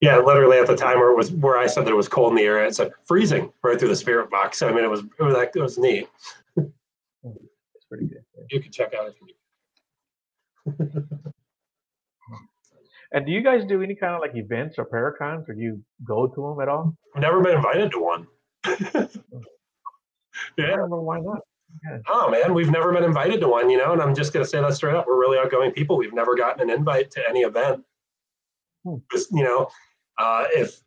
Yeah, literally at the time where it was where I said that it was cold in the area, it said freezing right through the spirit box. I mean, it was it was like it was neat. It's pretty good. yeah. You can check out if you. *laughs* And do you guys do any kind of like events or paracons, or do you go to them at all? Never been invited to one. *laughs* I yeah. don't know why not. Oh man, we've never been invited to one, you know, and I'm just gonna say that straight up. We're really outgoing people. We've never gotten an invite to any event. Hmm. Just, you know, uh, if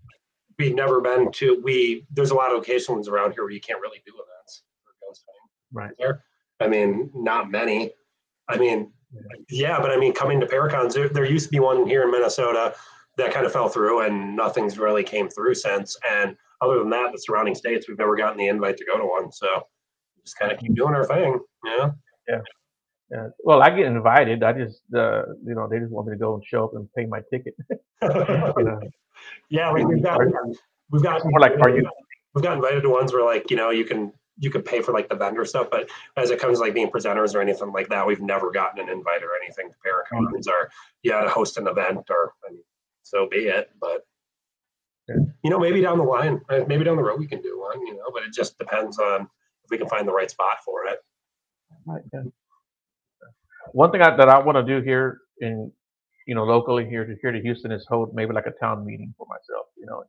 we've never been to, we there's a lot of locations around here where you can't really do events for ghost hunting. Right. There, I mean, not many. I mean, yeah, but I mean, coming to Paracons, there, there used to be one here in Minnesota that kind of fell through, and nothing's really came through since. And other than that, the surrounding states, we've never gotten the invite to go to one. So just kind of keep doing our thing. Yeah. Yeah. Well, I get invited. I just, uh, you know, they just want me to go and show up and pay my ticket. *laughs* yeah, we've got we've got more like, are you? we've got invited to ones where like you know you can you can pay for like the vendor stuff, but as it comes to, like being presenters or anything like that, we've never gotten an invite or anything to Paracons or yeah to host an event or I mean, so be it. But you know, maybe down the line, uh, maybe down the road we can do one. You know, but it just depends on if we can find the right spot for it. Right, yeah. One thing I, that I want to do here in, you know, locally here to here to Houston is hold maybe like a town meeting for myself. You know,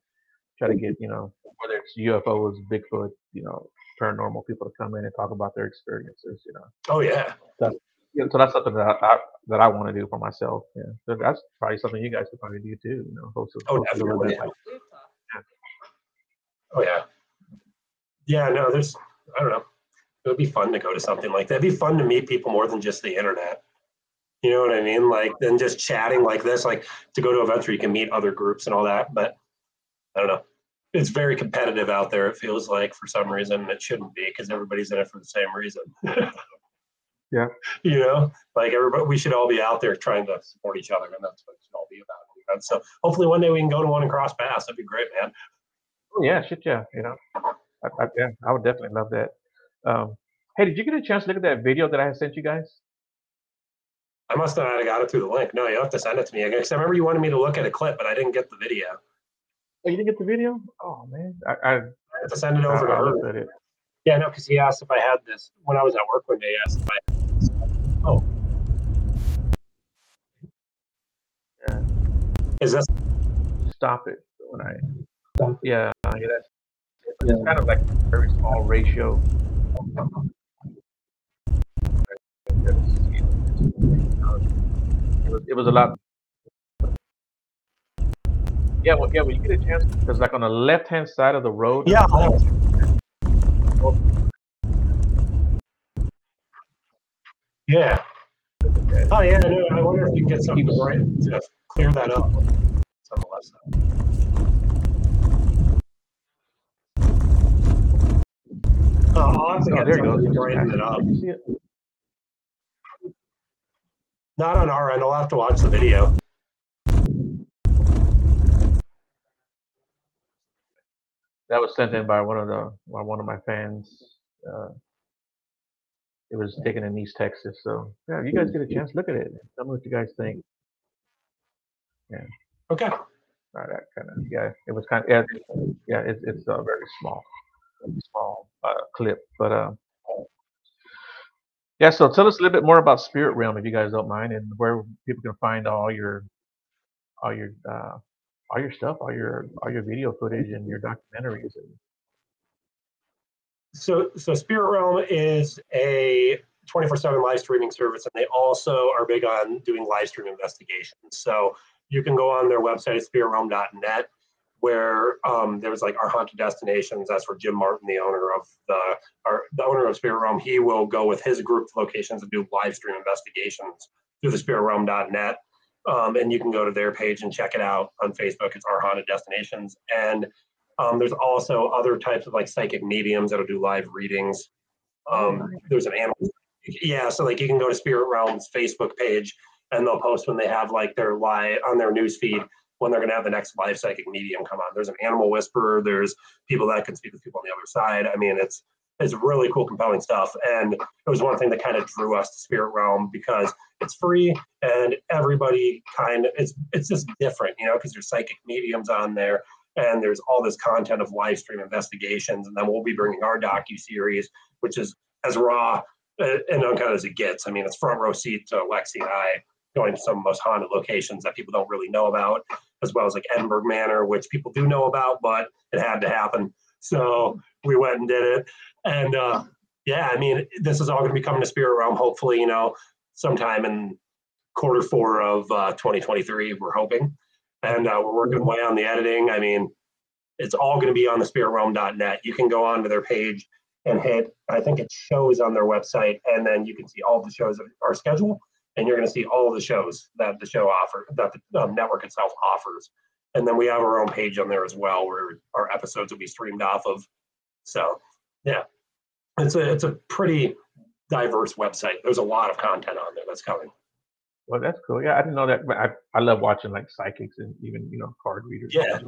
try to get you know whether it's UFOs, Bigfoot, you know, paranormal people to come in and talk about their experiences. You know, Oh yeah, yeah, so that's something that I, I that I want to do for myself. Yeah, so that's probably something you guys could probably do too. You know, host a, Oh, host a definitely, yeah. like- We've oh yeah, yeah. No, there's I don't know. It would be fun to go to something like that. It'd be fun to meet people more than just the internet. You know what I mean? Like than just chatting like this, like to go to events where you can meet other groups and all that. But I don't know. It's very competitive out there. It feels like for some reason it shouldn't be because everybody's in it for the same reason. *laughs* Yeah. You know, like everybody, we should all be out there trying to support each other, and that's what it should all be about. So hopefully one day we can go to one and cross paths. That'd be great, man. Yeah, shit, yeah. You know, I, I, yeah, I would definitely love that. Um, hey, did you get a chance to look at that video that I sent you guys? I must not have got it through the link. No, you have to send it to me again. Because I remember you wanted me to look at a clip, but I didn't get the video. Oh, you didn't get the video? Oh man, I, I, I have to send it over to I looked at it. Yeah, no, because he asked if I had this when I was at work one day. He asked if I had this. Oh. Yeah. Is this Stop it when I. Yeah, yeah, that's it's kind of like a very small ratio. It was, it was a lot. Yeah, well, yeah, when you get a chance, because like on the left-hand side of the road. Yeah. Yeah. Oh yeah, I wonder if you can get something right to clear that up. On the left side. Oh, I'll have to Oh, get there you go. something to it up. You see it? Not on our end. I'll have to watch the video. That was sent in by one of the by one of my fans. Uh, it was taken in East Texas. So yeah, if you guys get a chance, look at it. Tell me what you guys think. Yeah. Okay. Uh, that kind of yeah, it was kind of yeah, yeah. It's it's a very small, small uh, clip, but uh, yeah. So tell us a little bit more about Spirit Realm, if you guys don't mind, and where people can find all your, all your, uh, all your stuff, all your, all your video footage and your documentaries. So, so Spirit Realm is a 24/7 live streaming service, and they also are big on doing live stream investigations. So you can go on their website at spiritrealm.net, where um, there's like our haunted destinations. That's where Jim Martin, the owner of the, our, the owner of Spirit Realm, he will go with his group to locations and do live stream investigations through the spiritrealm.net. Um, and you can go to their page and check it out on Facebook. It's our haunted destinations, and um, there's also other types of like psychic mediums that'll do live readings. Um, there's an animal. Yeah, so like you can go to Spirit Realm's Facebook page and they'll post when they have like their live on their news feed when they're gonna have the next live psychic medium come on. There's an animal whisperer, there's people that can speak with people on the other side. I mean, it's it's really cool, compelling stuff. And it was one thing that kind of drew us to Spirit Realm because it's free and everybody kind of it's it's just different, you know, because there's psychic mediums on there and there's all this content of live stream investigations, and then we'll be bringing our docu series, which is as raw uh, and uncut as it gets. I mean, it's front row seat to Lexi and I going to some of the most haunted locations that people don't really know about, as well as like Edinburgh Manor, which people do know about, but it had to happen. So we went and did it. And uh, yeah, I mean, this is all going to be coming to Spirit Realm, hopefully, you know, sometime in quarter four of uh, 2023, we're hoping. And uh, we're working away on the editing. I mean, it's all going to be on the spiritrealm.net. You can go onto their page and hit, I think it shows on their website, and then you can see all the shows of our schedule and you're going to see all the shows that the show offer that the um, network itself offers. And then we have our own page on there as well where our episodes will be streamed off of. So yeah. It's a it's a pretty diverse website. There's a lot of content on there that's coming. Well that's cool. Yeah i didn't know that but i, I love watching like psychics and even you know card readers. Yeah.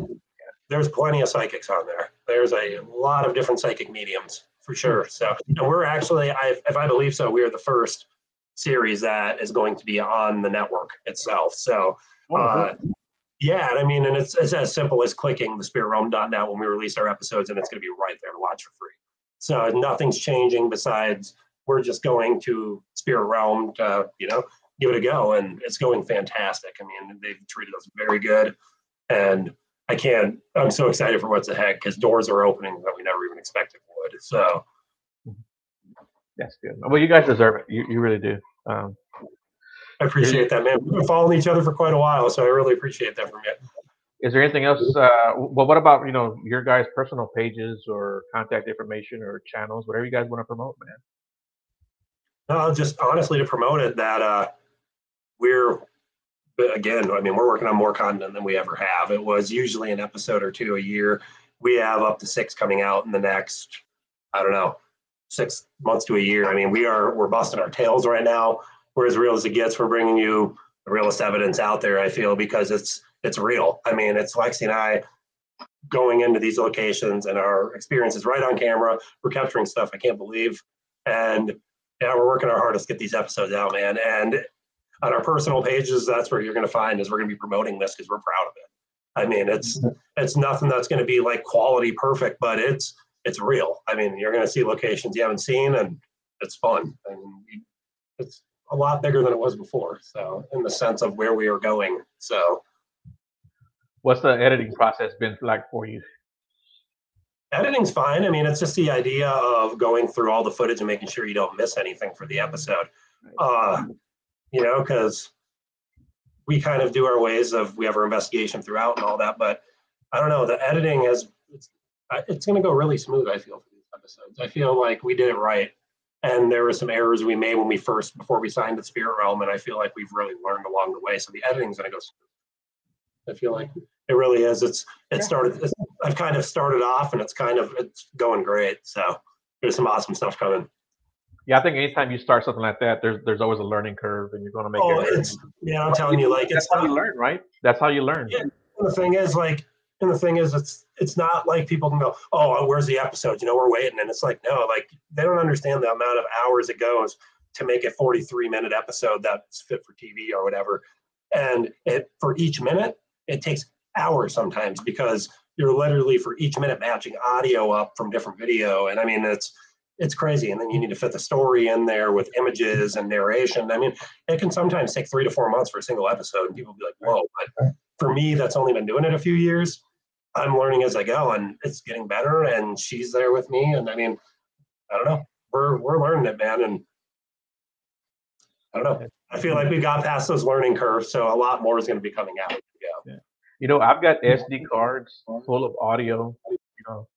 There's plenty of psychics on there. There's a lot of different psychic mediums for sure. So and we're actually I, if i believe so we are the first series that is going to be on the network itself. So, oh, uh, yeah, I mean, and it's, it's as simple as clicking the spiritrealm.net when we release our episodes, and it's going to be right there to watch for free. So nothing's changing besides we're just going to Spirit Realm to, you know, give it a go, and it's going fantastic. I mean, they've treated us very good, and I can't. I'm so excited for what's ahead because doors are opening that we never even expected would. So that's good. Well, you guys deserve it. You, you really do. Um, I appreciate that, man. We've been following each other for quite a while, so I really appreciate that from you. Is there anything else? Uh, well, what about you know your guys' personal pages or contact information or channels, whatever you guys want to promote, man? No, just honestly to promote it that uh, we're again. I mean, we're working on more content than we ever have. It was usually an episode or two a year. We have up to six coming out in the next. I don't know six months to a year. I mean, we are we're busting our tails right now. We're as real as it gets. We're bringing you the realest evidence out there. I feel because it's it's real. I mean, it's Lexi and I going into these locations and our experiences right on camera. We're capturing stuff I can't believe, and yeah, we're working our hardest to get these episodes out, man. And on our personal pages, that's where you're going to find is we're going to be promoting this because we're proud of it. I mean, it's mm-hmm. it's nothing that's going to be like quality perfect, but it's it's real. I mean, you're going to see locations you haven't seen, and it's fun. And it's a lot bigger than it was before. So, in the sense of where we are going. So, what's the editing process been like for you? Editing's fine. I mean, it's just the idea of going through all the footage and making sure you don't miss anything for the episode. Uh, you know, because we kind of do our ways of we have our investigation throughout and all that, but I don't know. The editing has it's going to go really smooth. I feel for these episodes. I feel like we did it right, and there were some errors we made when we first before we signed the Spirit Realm, and I feel like we've really learned along the way. So the editing's going to go smooth. I feel like it really is. It's it started. It's, I've kind of started off, and it's kind of it's going great. So there's some awesome stuff coming. Yeah, I think anytime you start something like that, there's there's always a learning curve, and you're going to make oh, it. It's, yeah, I'm telling you, like that's how you learn, right? That's how you learn. Yeah. The thing is, like and the thing is, it's it's not like people can go, oh, where's the episode? You know, we're waiting, and it's like, no, like they don't understand the amount of hours it goes to make a 43 minute episode that's fit for TV or whatever. And it for each minute, it takes hours sometimes because you're literally for each minute matching audio up from different video. And I mean, it's it's crazy. And then you need to fit the story in there with images and narration. I mean, it can sometimes take three to four months for a single episode, and people be like, whoa. But for me, that's only been doing it a few years. I'm learning as I go, and it's getting better. And she's there with me, and I mean, I don't know, we're we're learning it, man, and I don't know. I feel like we got past those learning curves, so a lot more is going to be coming out. Yeah. You know, I've got SD cards full of audio. You know,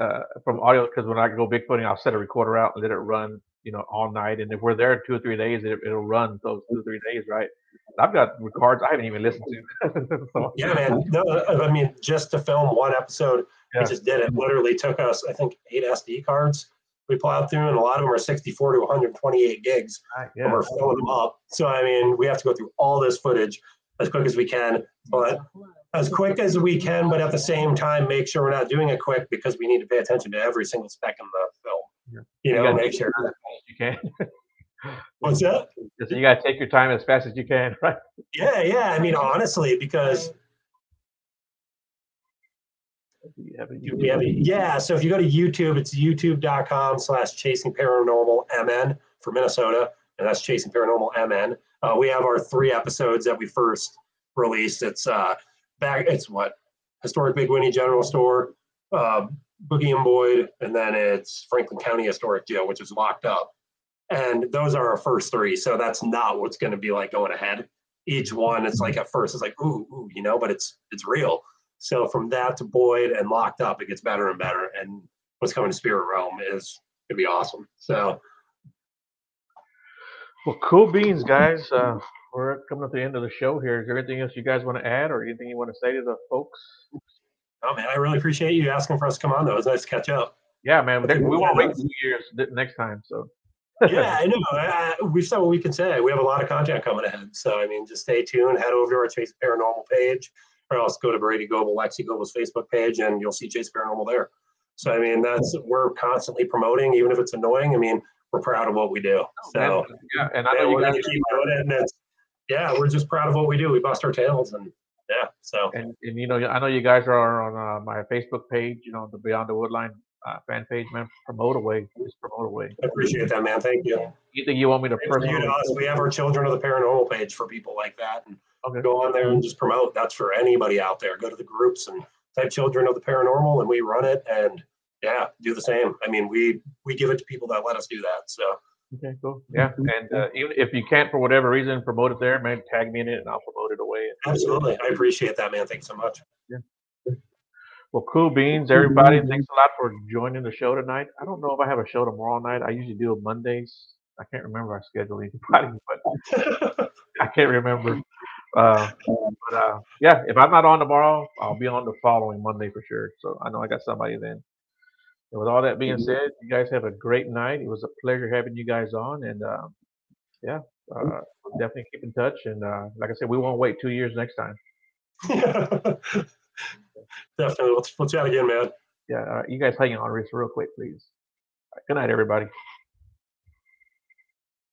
uh, from audio because when I go bigfooting, I'll set a recorder out and let it run you know, all night. And if we're there two or three days, it, will run those two or three days, right? I've got records I haven't even listened to. *laughs* so. Yeah, man. No, uh, I mean, just to film one episode, yeah. we just did it. Literally took us, I think, eight SD cards we plowed through, and a lot of them are 64 to 128 gigs. Ah, right, yeah. And we're filling them up. So, I mean, we have to go through all this footage as quick as we can, but as quick as we can, but at the same time, make sure we're not doing it quick because we need to pay attention to every single spec in the film. Yeah. you know, gotta make sure. your time as You can. *laughs* What's that? You gotta take your time as fast as you can, *laughs* right? Yeah, yeah. I mean, honestly, because you have a we have, yeah. So if you go to YouTube, it's youtube.com slash chasing paranormal MN for Minnesota. And that's chasing paranormal MN. Uh, we have our three episodes that we first released. It's uh back, it's what? Historic Big Winnie General Store, uh, Boogie and Boyd, and then it's Franklin County Historic Jail, which is locked up. And those are our first three. So that's not what's going to be like going ahead. Each one, it's like at first, it's like, ooh, ooh, you know, but it's it's real. So from that to Boyd and locked up, it gets better and better. And what's coming to Spirit Realm is gonna be awesome. So Well, cool beans, guys. Uh, we're coming up to the end of the show here. Is there anything else you guys want to add or anything you want to say to the folks? oh man, I really appreciate you asking for us to come on though. It was nice to catch up. Yeah, man. Okay, We yeah, won't wait two years next time. So yeah, I know. I, we've said what we can say. We have a lot of content coming ahead. So I mean, just stay tuned. Head over to our Chase Paranormal page, or else go to Brady Goble, Lexi Goble's Facebook page, and you'll see Chase Paranormal there. So I mean, that's we're constantly promoting, even if it's annoying. I mean, we're proud of what we do. So. Yeah, and I know you we're gonna keep doing it, yeah, we're just proud of what we do. We bust our tails, and yeah, so and, and you know I know you guys are on uh, my Facebook page. You know the Beyond the Woodline uh, fan page, man. Promote away, just promote away. I appreciate that, man. Thank you. Anything you want me to for you to us, we have our Children of the Paranormal page for people like that, and Okay. go on there and just promote. That's for anybody out there. Go to the groups and type Children of the Paranormal, and we run it, and yeah, do the same. I mean, we we give it to people that let us do that. So Okay, cool. Yeah, and uh, even if you can't for whatever reason promote it there, man, tag me in it and I'll promote it away. absolutely, I appreciate that, man. Thanks so much. Well, cool beans, everybody. Thanks a lot for joining the show tonight. I don't know if I have a show tomorrow night. I usually do it Mondays. I can't remember our schedule anybody, *laughs* but I can't remember. Uh, but uh, yeah, if I'm not on tomorrow, I'll be on the following Monday for sure. So I know I got somebody then. And with all that being said, you guys have a great night. It was a pleasure having you guys on, and um, yeah, uh, we'll definitely keep in touch. And uh, like I said, we won't wait two years next time. *laughs* *laughs* Definitely. Let's, let's chat again, man. Yeah, uh, you guys hang on, Reese, real quick, please. Right, good night, everybody.